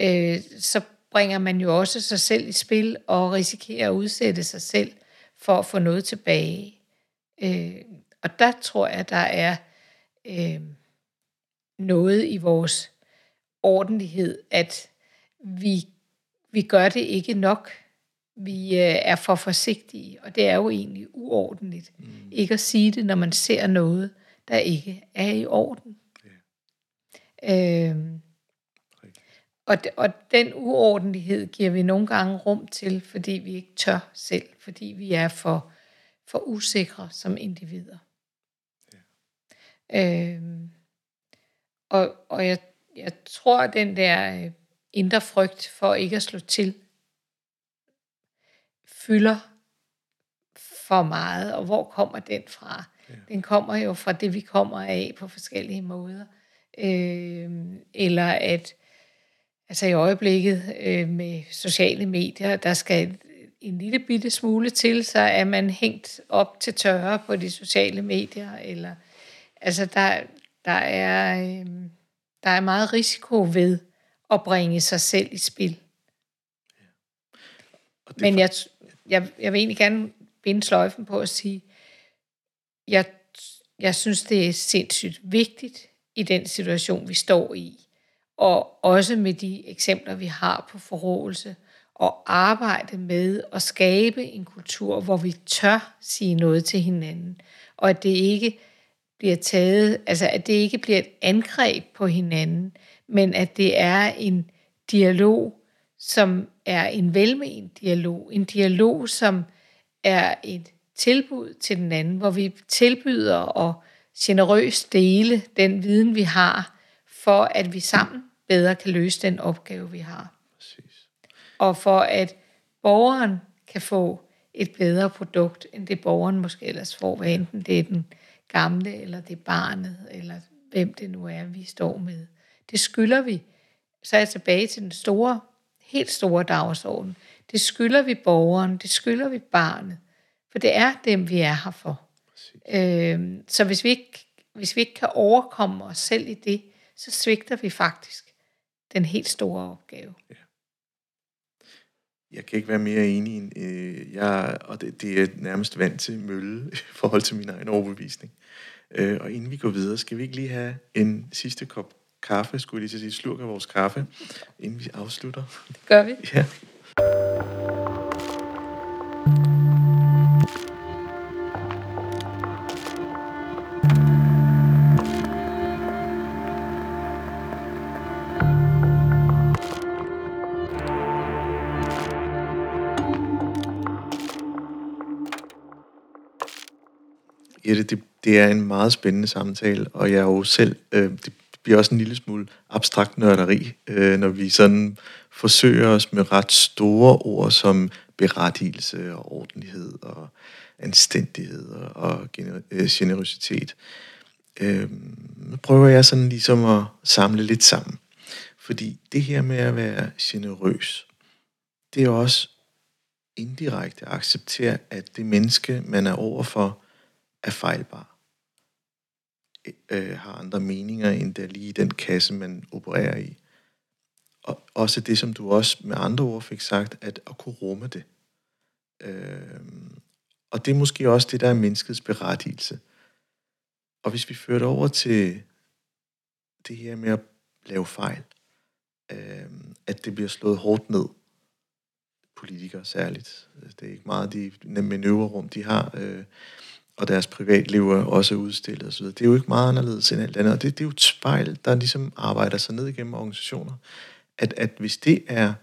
øh, så bringer man jo også sig selv i spil og risikerer at udsætte sig selv for at få noget tilbage. Øh, og der tror jeg, der er øh, noget i vores ordentlighed, at vi, vi gør det ikke nok. Vi øh, er for forsigtige, og det er jo egentlig uordentligt. Mm. Ikke at sige det, når man ser noget, der ikke er i orden. Yeah. Øh, og, og den uordentlighed giver vi nogle gange rum til, fordi vi ikke tør selv, fordi vi er for, for usikre som individer. Ja. Øhm, og og jeg, jeg tror, at den der øh, indre frygt for ikke at slå til, fylder for meget. Og hvor kommer den fra? Ja. Den kommer jo fra det, vi kommer af på forskellige måder. Øhm, eller at altså i øjeblikket øh, med sociale medier, der skal en lille bitte smule til, så er man hængt op til tørre på de sociale medier, eller altså der, der er øh, der er meget risiko ved at bringe sig selv i spil. Ja. Men jeg, jeg, jeg vil egentlig gerne binde sløjfen på at sige, jeg, jeg synes, det er sindssygt vigtigt i den situation, vi står i, og også med de eksempler, vi har på forrådelse, og arbejde med at skabe en kultur, hvor vi tør sige noget til hinanden, og at det ikke bliver taget, altså at det ikke bliver et angreb på hinanden, men at det er en dialog, som er en velment dialog, en dialog, som er et tilbud til den anden, hvor vi tilbyder at generøst dele den viden, vi har, for at vi sammen bedre kan løse den opgave, vi har. Præcis. Og for at borgeren kan få et bedre produkt, end det borgeren måske ellers får, hvad enten det er den gamle, eller det er barnet, eller hvem det nu er, vi står med. Det skylder vi. Så er jeg tilbage til den store, helt store dagsorden. Det skylder vi borgeren, det skylder vi barnet, for det er dem, vi er her for. Øhm, så hvis vi, ikke, hvis vi ikke kan overkomme os selv i det, så svigter vi faktisk den helt store opgave. Ja. Jeg kan ikke være mere enig. End, øh, jeg, og det, det er nærmest vant til mølle i forhold til min egen overbevisning. Øh, og inden vi går videre, skal vi ikke lige have en sidste kop kaffe, skulle jeg lige sige, slurk af vores kaffe, inden vi afslutter? Det gør vi. Ja. Jette, det, det er en meget spændende samtale, og jeg er jo selv, øh, det bliver også en lille smule abstrakt nørderi, øh, når vi sådan forsøger os med ret store ord som berettigelse og ordentlighed og anstændighed og gener- øh, generøsitet. Øh, nu prøver jeg sådan ligesom at samle lidt sammen. Fordi det her med at være generøs, det er også indirekte at acceptere, at det menneske, man er overfor, er fejlbar. E, øh, har andre meninger end der lige den kasse, man opererer i. Og også det, som du også med andre ord fik sagt, at at kunne rumme det. Øh, og det er måske også det, der er menneskets berettigelse. Og hvis vi fører det over til det her med at lave fejl, øh, at det bliver slået hårdt ned, politikere særligt. Det er ikke meget de manøvrerum, de har. Øh, og deres privatliv er også udstillet osv. Det er jo ikke meget anderledes end alt andet. Og det, det er jo et spejl, der ligesom arbejder sig ned igennem organisationer. At, at hvis det er,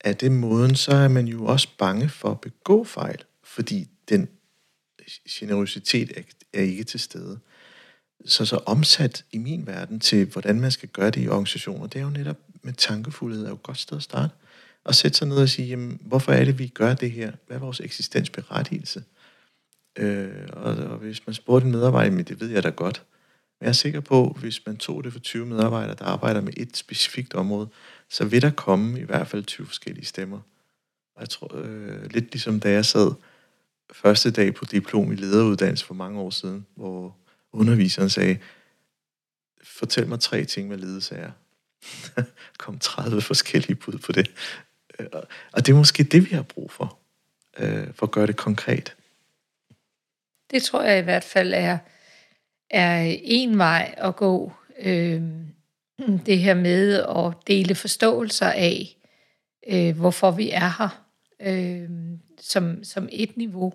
er det måden, så er man jo også bange for at begå fejl, fordi den generøsitet er, er ikke til stede. Så så omsat i min verden til, hvordan man skal gøre det i organisationer, det er jo netop med tankefuldhed er jo et godt sted at starte. Og sætte sig ned og sige, jamen, hvorfor er det, vi gør det her? Hvad er vores eksistensberettigelse? Øh, og, og hvis man spurgte en medarbejder, men det ved jeg da godt, Men jeg er sikker på, hvis man tog det for 20 medarbejdere, der arbejder med et specifikt område, så vil der komme i hvert fald 20 forskellige stemmer. Og jeg tror, øh, lidt ligesom da jeg sad første dag på diplom i lederuddannelse for mange år siden, hvor underviseren sagde, fortæl mig tre ting, hvad ledelse er. kom 30 forskellige bud på det. Øh, og det er måske det, vi har brug for, øh, for at gøre det konkret. Det tror jeg i hvert fald er, er en vej at gå. Øh, det her med at dele forståelser af, øh, hvorfor vi er her, øh, som, som et niveau.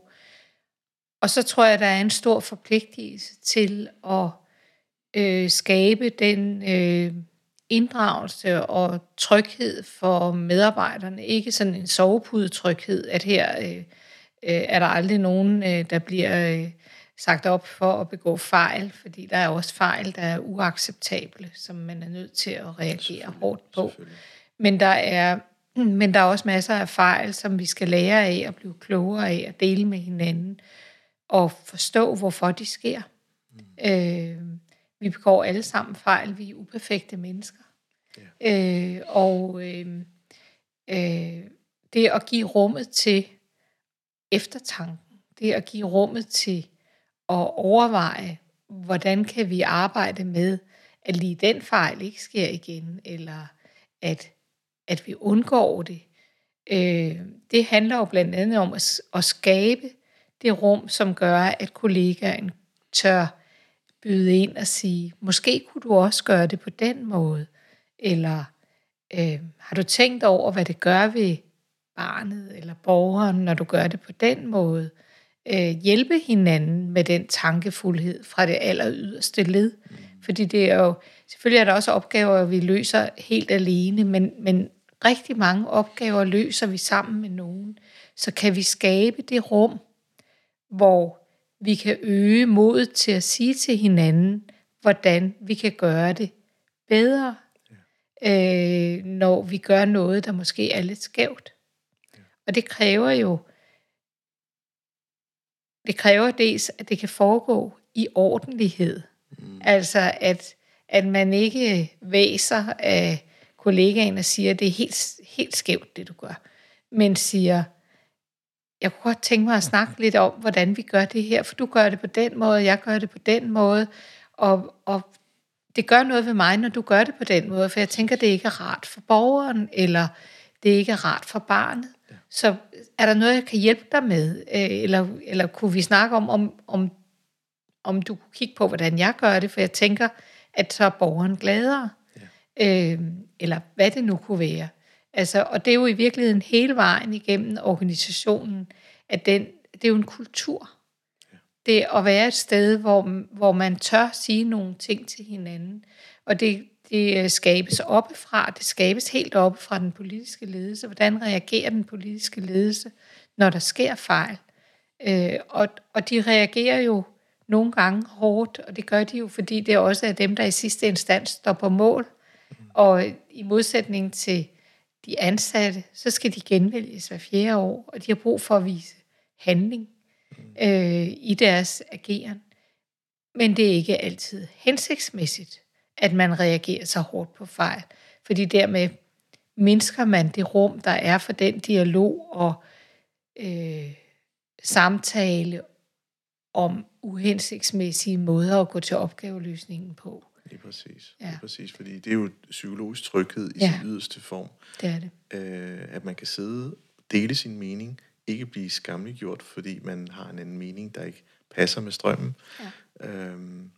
Og så tror jeg, der er en stor forpligtelse til at øh, skabe den øh, inddragelse og tryghed for medarbejderne. Ikke sådan en sovepudetryghed, at her øh, øh, er der aldrig nogen, øh, der bliver øh, sagt op for at begå fejl, fordi der er også fejl, der er uacceptable, som man er nødt til at reagere hårdt på. Men der er men der er også masser af fejl, som vi skal lære af og blive klogere af og dele med hinanden og forstå, hvorfor de sker. Mm. Øh, vi begår alle sammen fejl. Vi er uperfekte mennesker. Yeah. Øh, og øh, øh, det at give rummet til eftertanken, det at give rummet til at overveje, hvordan kan vi arbejde med, at lige den fejl ikke sker igen, eller at, at vi undgår det. Øh, det handler jo blandt andet om at, at skabe det rum, som gør, at kollegaen tør byde ind og sige, måske kunne du også gøre det på den måde, eller øh, har du tænkt over, hvad det gør ved barnet eller borgeren, når du gør det på den måde? Øh, hjælpe hinanden med den tankefuldhed fra det aller yderste led. Fordi det er jo, selvfølgelig er der også opgaver, vi løser helt alene, men, men rigtig mange opgaver løser vi sammen med nogen. Så kan vi skabe det rum, hvor vi kan øge modet til at sige til hinanden, hvordan vi kan gøre det bedre, ja. øh, når vi gør noget, der måske er lidt skævt. Og det kræver jo, det kræver dels, at det kan foregå i ordentlighed. Mm. Altså, at, at man ikke væser af kollegaen og siger, at det er helt, helt skævt, det du gør. Men siger, jeg kunne godt tænke mig at snakke lidt om, hvordan vi gør det her, for du gør det på den måde, jeg gør det på den måde, og, og det gør noget ved mig, når du gør det på den måde, for jeg tænker, det ikke er rart for borgeren, eller det ikke er rart for barnet. Så er der noget, jeg kan hjælpe dig med? Øh, eller, eller kunne vi snakke om, om, om, om du kunne kigge på, hvordan jeg gør det, for jeg tænker, at så er borgeren gladere. Ja. Øh, eller hvad det nu kunne være. Altså, og det er jo i virkeligheden hele vejen igennem organisationen, at den, det er jo en kultur. Ja. Det at være et sted, hvor, hvor man tør sige nogle ting til hinanden. Og det, det øh, skabes oppefra, det skabes helt oppe fra den politiske ledelse. Hvordan reagerer den politiske ledelse, når der sker fejl? Øh, og, og de reagerer jo nogle gange hårdt, og det gør de jo, fordi det også er dem, der i sidste instans står på mål. Og i modsætning til de ansatte, så skal de genvælges hver fjerde år, og de har brug for at vise handling øh, i deres ageren. Men det er ikke altid hensigtsmæssigt, at man reagerer så hårdt på fejl, fordi dermed mindsker man det rum, der er for den dialog og øh, samtale om uhensigtsmæssige måder at gå til opgaveløsningen på. Lige præcis. Ja. Lige præcis. Fordi det er jo psykologisk tryghed i ja. sin yderste form. Det er det. Øh, at man kan sidde og dele sin mening, ikke blive skamliggjort, fordi man har en anden mening, der ikke passer med strømmen. Ja. Øhm,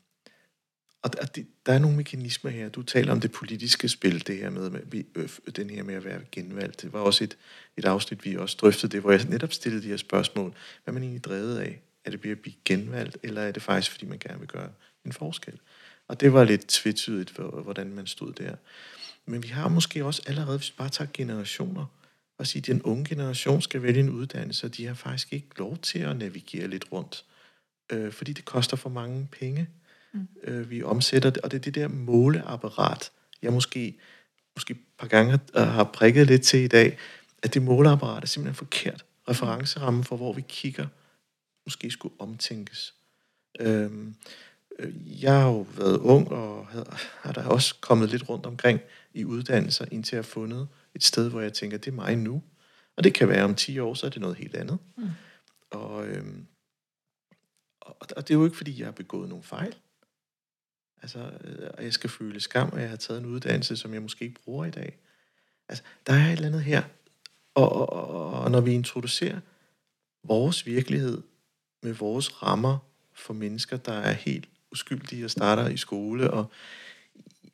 og der, der er nogle mekanismer her. Du taler om det politiske spil, det her med, med øh, den her med at være genvalgt. Det var også et, et afsnit, vi også drøftede det, hvor jeg netop stillede de her spørgsmål. Hvad er man egentlig drevet af? Er det at blive genvalgt, eller er det faktisk, fordi man gerne vil gøre en forskel? Og det var lidt tvetydigt, for, hvordan man stod der. Men vi har måske også allerede, hvis vi bare tager generationer, og sige, at den unge generation skal vælge en uddannelse, og de har faktisk ikke lov til at navigere lidt rundt. Øh, fordi det koster for mange penge. Mm. Øh, vi omsætter det, og det er det der måleapparat, jeg måske, måske et par gange har prikket lidt til i dag, at det måleapparat er simpelthen forkert. Referencerammen for, hvor vi kigger, måske skulle omtænkes. Øh, Øh, jeg har jo været ung, og har der også kommet lidt rundt omkring i uddannelser, indtil jeg har fundet et sted, hvor jeg tænker, det er mig nu. Og det kan være om 10 år, så er det noget helt andet. Mm. Og, øhm, og, og det er jo ikke, fordi jeg har begået nogle fejl. Altså, øh, og jeg skal føle skam, at jeg har taget en uddannelse, som jeg måske ikke bruger i dag. Altså, der er et eller andet her. Og, og, og, og når vi introducerer vores virkelighed med vores rammer for mennesker, der er helt uskyldige og starter i skole, og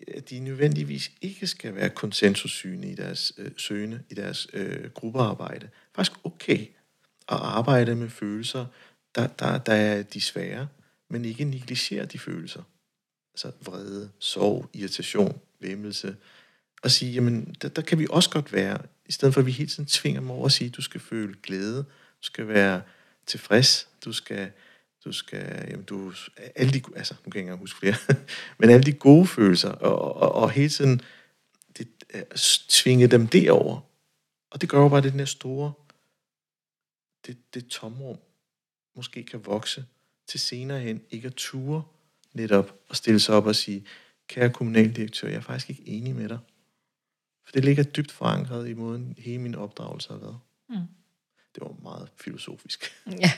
at de nødvendigvis ikke skal være konsensussyne i deres øh, søgende, i deres øh, gruppearbejde. Faktisk okay at arbejde med følelser, der, der, der er de svære, men ikke negligere de følelser. Altså vrede, sorg, irritation, væmmelse. Og sige, jamen, der, der kan vi også godt være, i stedet for at vi hele tiden tvinger dem over at sige, du skal føle glæde, du skal være tilfreds, du skal du skal, jamen du, alle de, altså, nu kan jeg ikke huske flere, men alle de gode følelser, og, og, og hele tiden det, øh, tvinge dem derover. Og det gør jo bare, at den her store, det, det tomrum, måske kan vokse til senere hen, ikke at ture netop og stille sig op og sige, kære kommunaldirektør, jeg er faktisk ikke enig med dig. For det ligger dybt forankret i måden, hele min opdragelse har været. Mm. Det var meget filosofisk. Ja.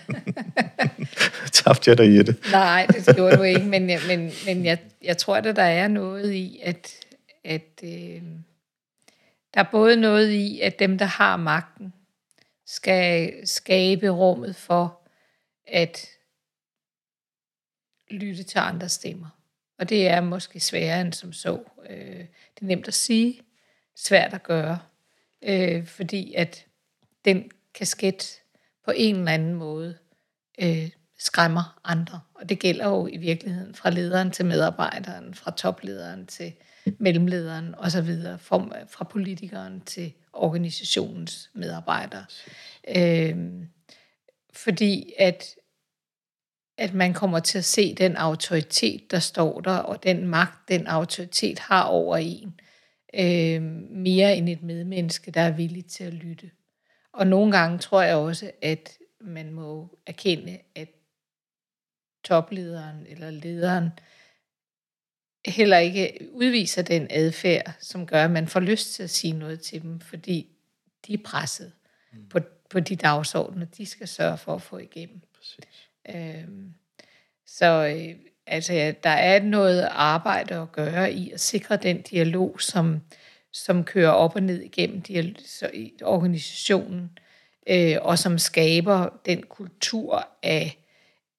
Tabte jeg dig i det? Nej, det gjorde du ikke, men, men, men jeg, jeg tror, at der er noget i, at, at øh, der er både noget i, at dem, der har magten, skal skabe rummet for at lytte til andre stemmer. Og det er måske sværere end som så. Øh, det er nemt at sige, svært at gøre, øh, fordi at den kasket på en eller anden måde øh, skræmmer andre. Og det gælder jo i virkeligheden fra lederen til medarbejderen, fra toplederen til mellemlederen osv., fra, fra politikeren til organisationens medarbejdere. Øh, fordi at, at man kommer til at se den autoritet, der står der, og den magt, den autoritet har over en, øh, mere end et medmenneske, der er villig til at lytte. Og nogle gange tror jeg også, at man må erkende, at toplederen eller lederen heller ikke udviser den adfærd, som gør, at man får lyst til at sige noget til dem, fordi de er presset mm. på, på de dagsordner, de skal sørge for at få igennem. Præcis. Øhm, så øh, altså, ja, der er noget arbejde at gøre i at sikre den dialog, som, som kører op og ned igennem organisationen, øh, og som skaber den kultur af,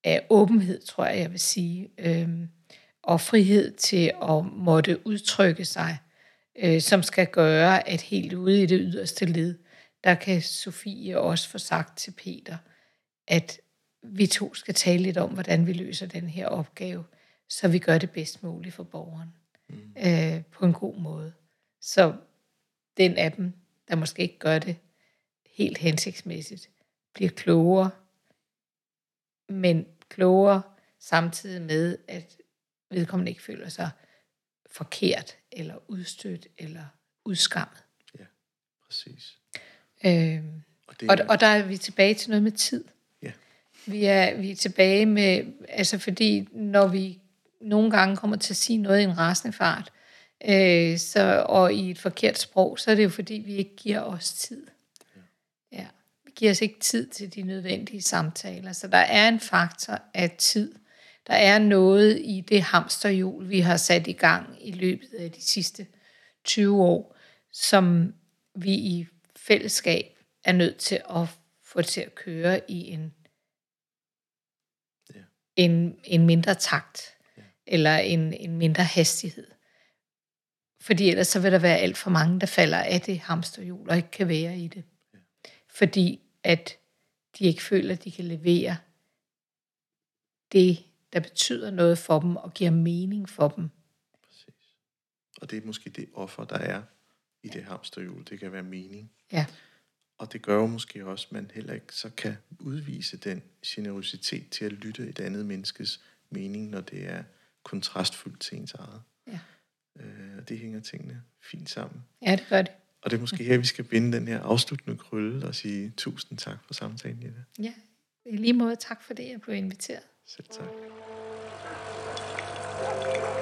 af åbenhed, tror jeg, jeg vil sige, øh, og frihed til at måtte udtrykke sig, øh, som skal gøre, at helt ude i det yderste led, der kan Sofie også få sagt til Peter, at vi to skal tale lidt om, hvordan vi løser den her opgave, så vi gør det bedst muligt for borgeren mm. øh, på en god måde. Så den af dem, der måske ikke gør det helt hensigtsmæssigt, bliver klogere, men klogere samtidig med, at vedkommende ikke føler sig forkert, eller udstødt, eller udskammet. Ja, præcis. Øhm, og, det, og, og der er vi tilbage til noget med tid. Vi er, vi er tilbage med, altså fordi når vi nogle gange kommer til at sige noget i en rasende fart, øh, så, og i et forkert sprog, så er det jo fordi, vi ikke giver os tid. Ja. Vi giver os ikke tid til de nødvendige samtaler. Så der er en faktor af tid. Der er noget i det hamsterhjul, vi har sat i gang i løbet af de sidste 20 år, som vi i fællesskab er nødt til at få til at køre i en. En, en mindre takt, ja. eller en, en mindre hastighed. Fordi ellers så vil der være alt for mange, der falder af det hamsterhjul og ikke kan være i det. Ja. Fordi at de ikke føler, at de kan levere det, der betyder noget for dem og giver mening for dem. Præcis. Og det er måske det offer, der er i det hamsterhjul. Det kan være mening. Ja. Og det gør jo måske også, at man heller ikke så kan udvise den generositet til at lytte et andet menneskes mening, når det er kontrastfyldt til ens eget. Ja. Øh, og det hænger tingene fint sammen. Ja, det gør det. Og det er måske her, vi skal binde den her afsluttende krølle og sige tusind tak for samtalen, Jette. Ja, i lige måde tak for det, jeg blev inviteret. Selv tak. Du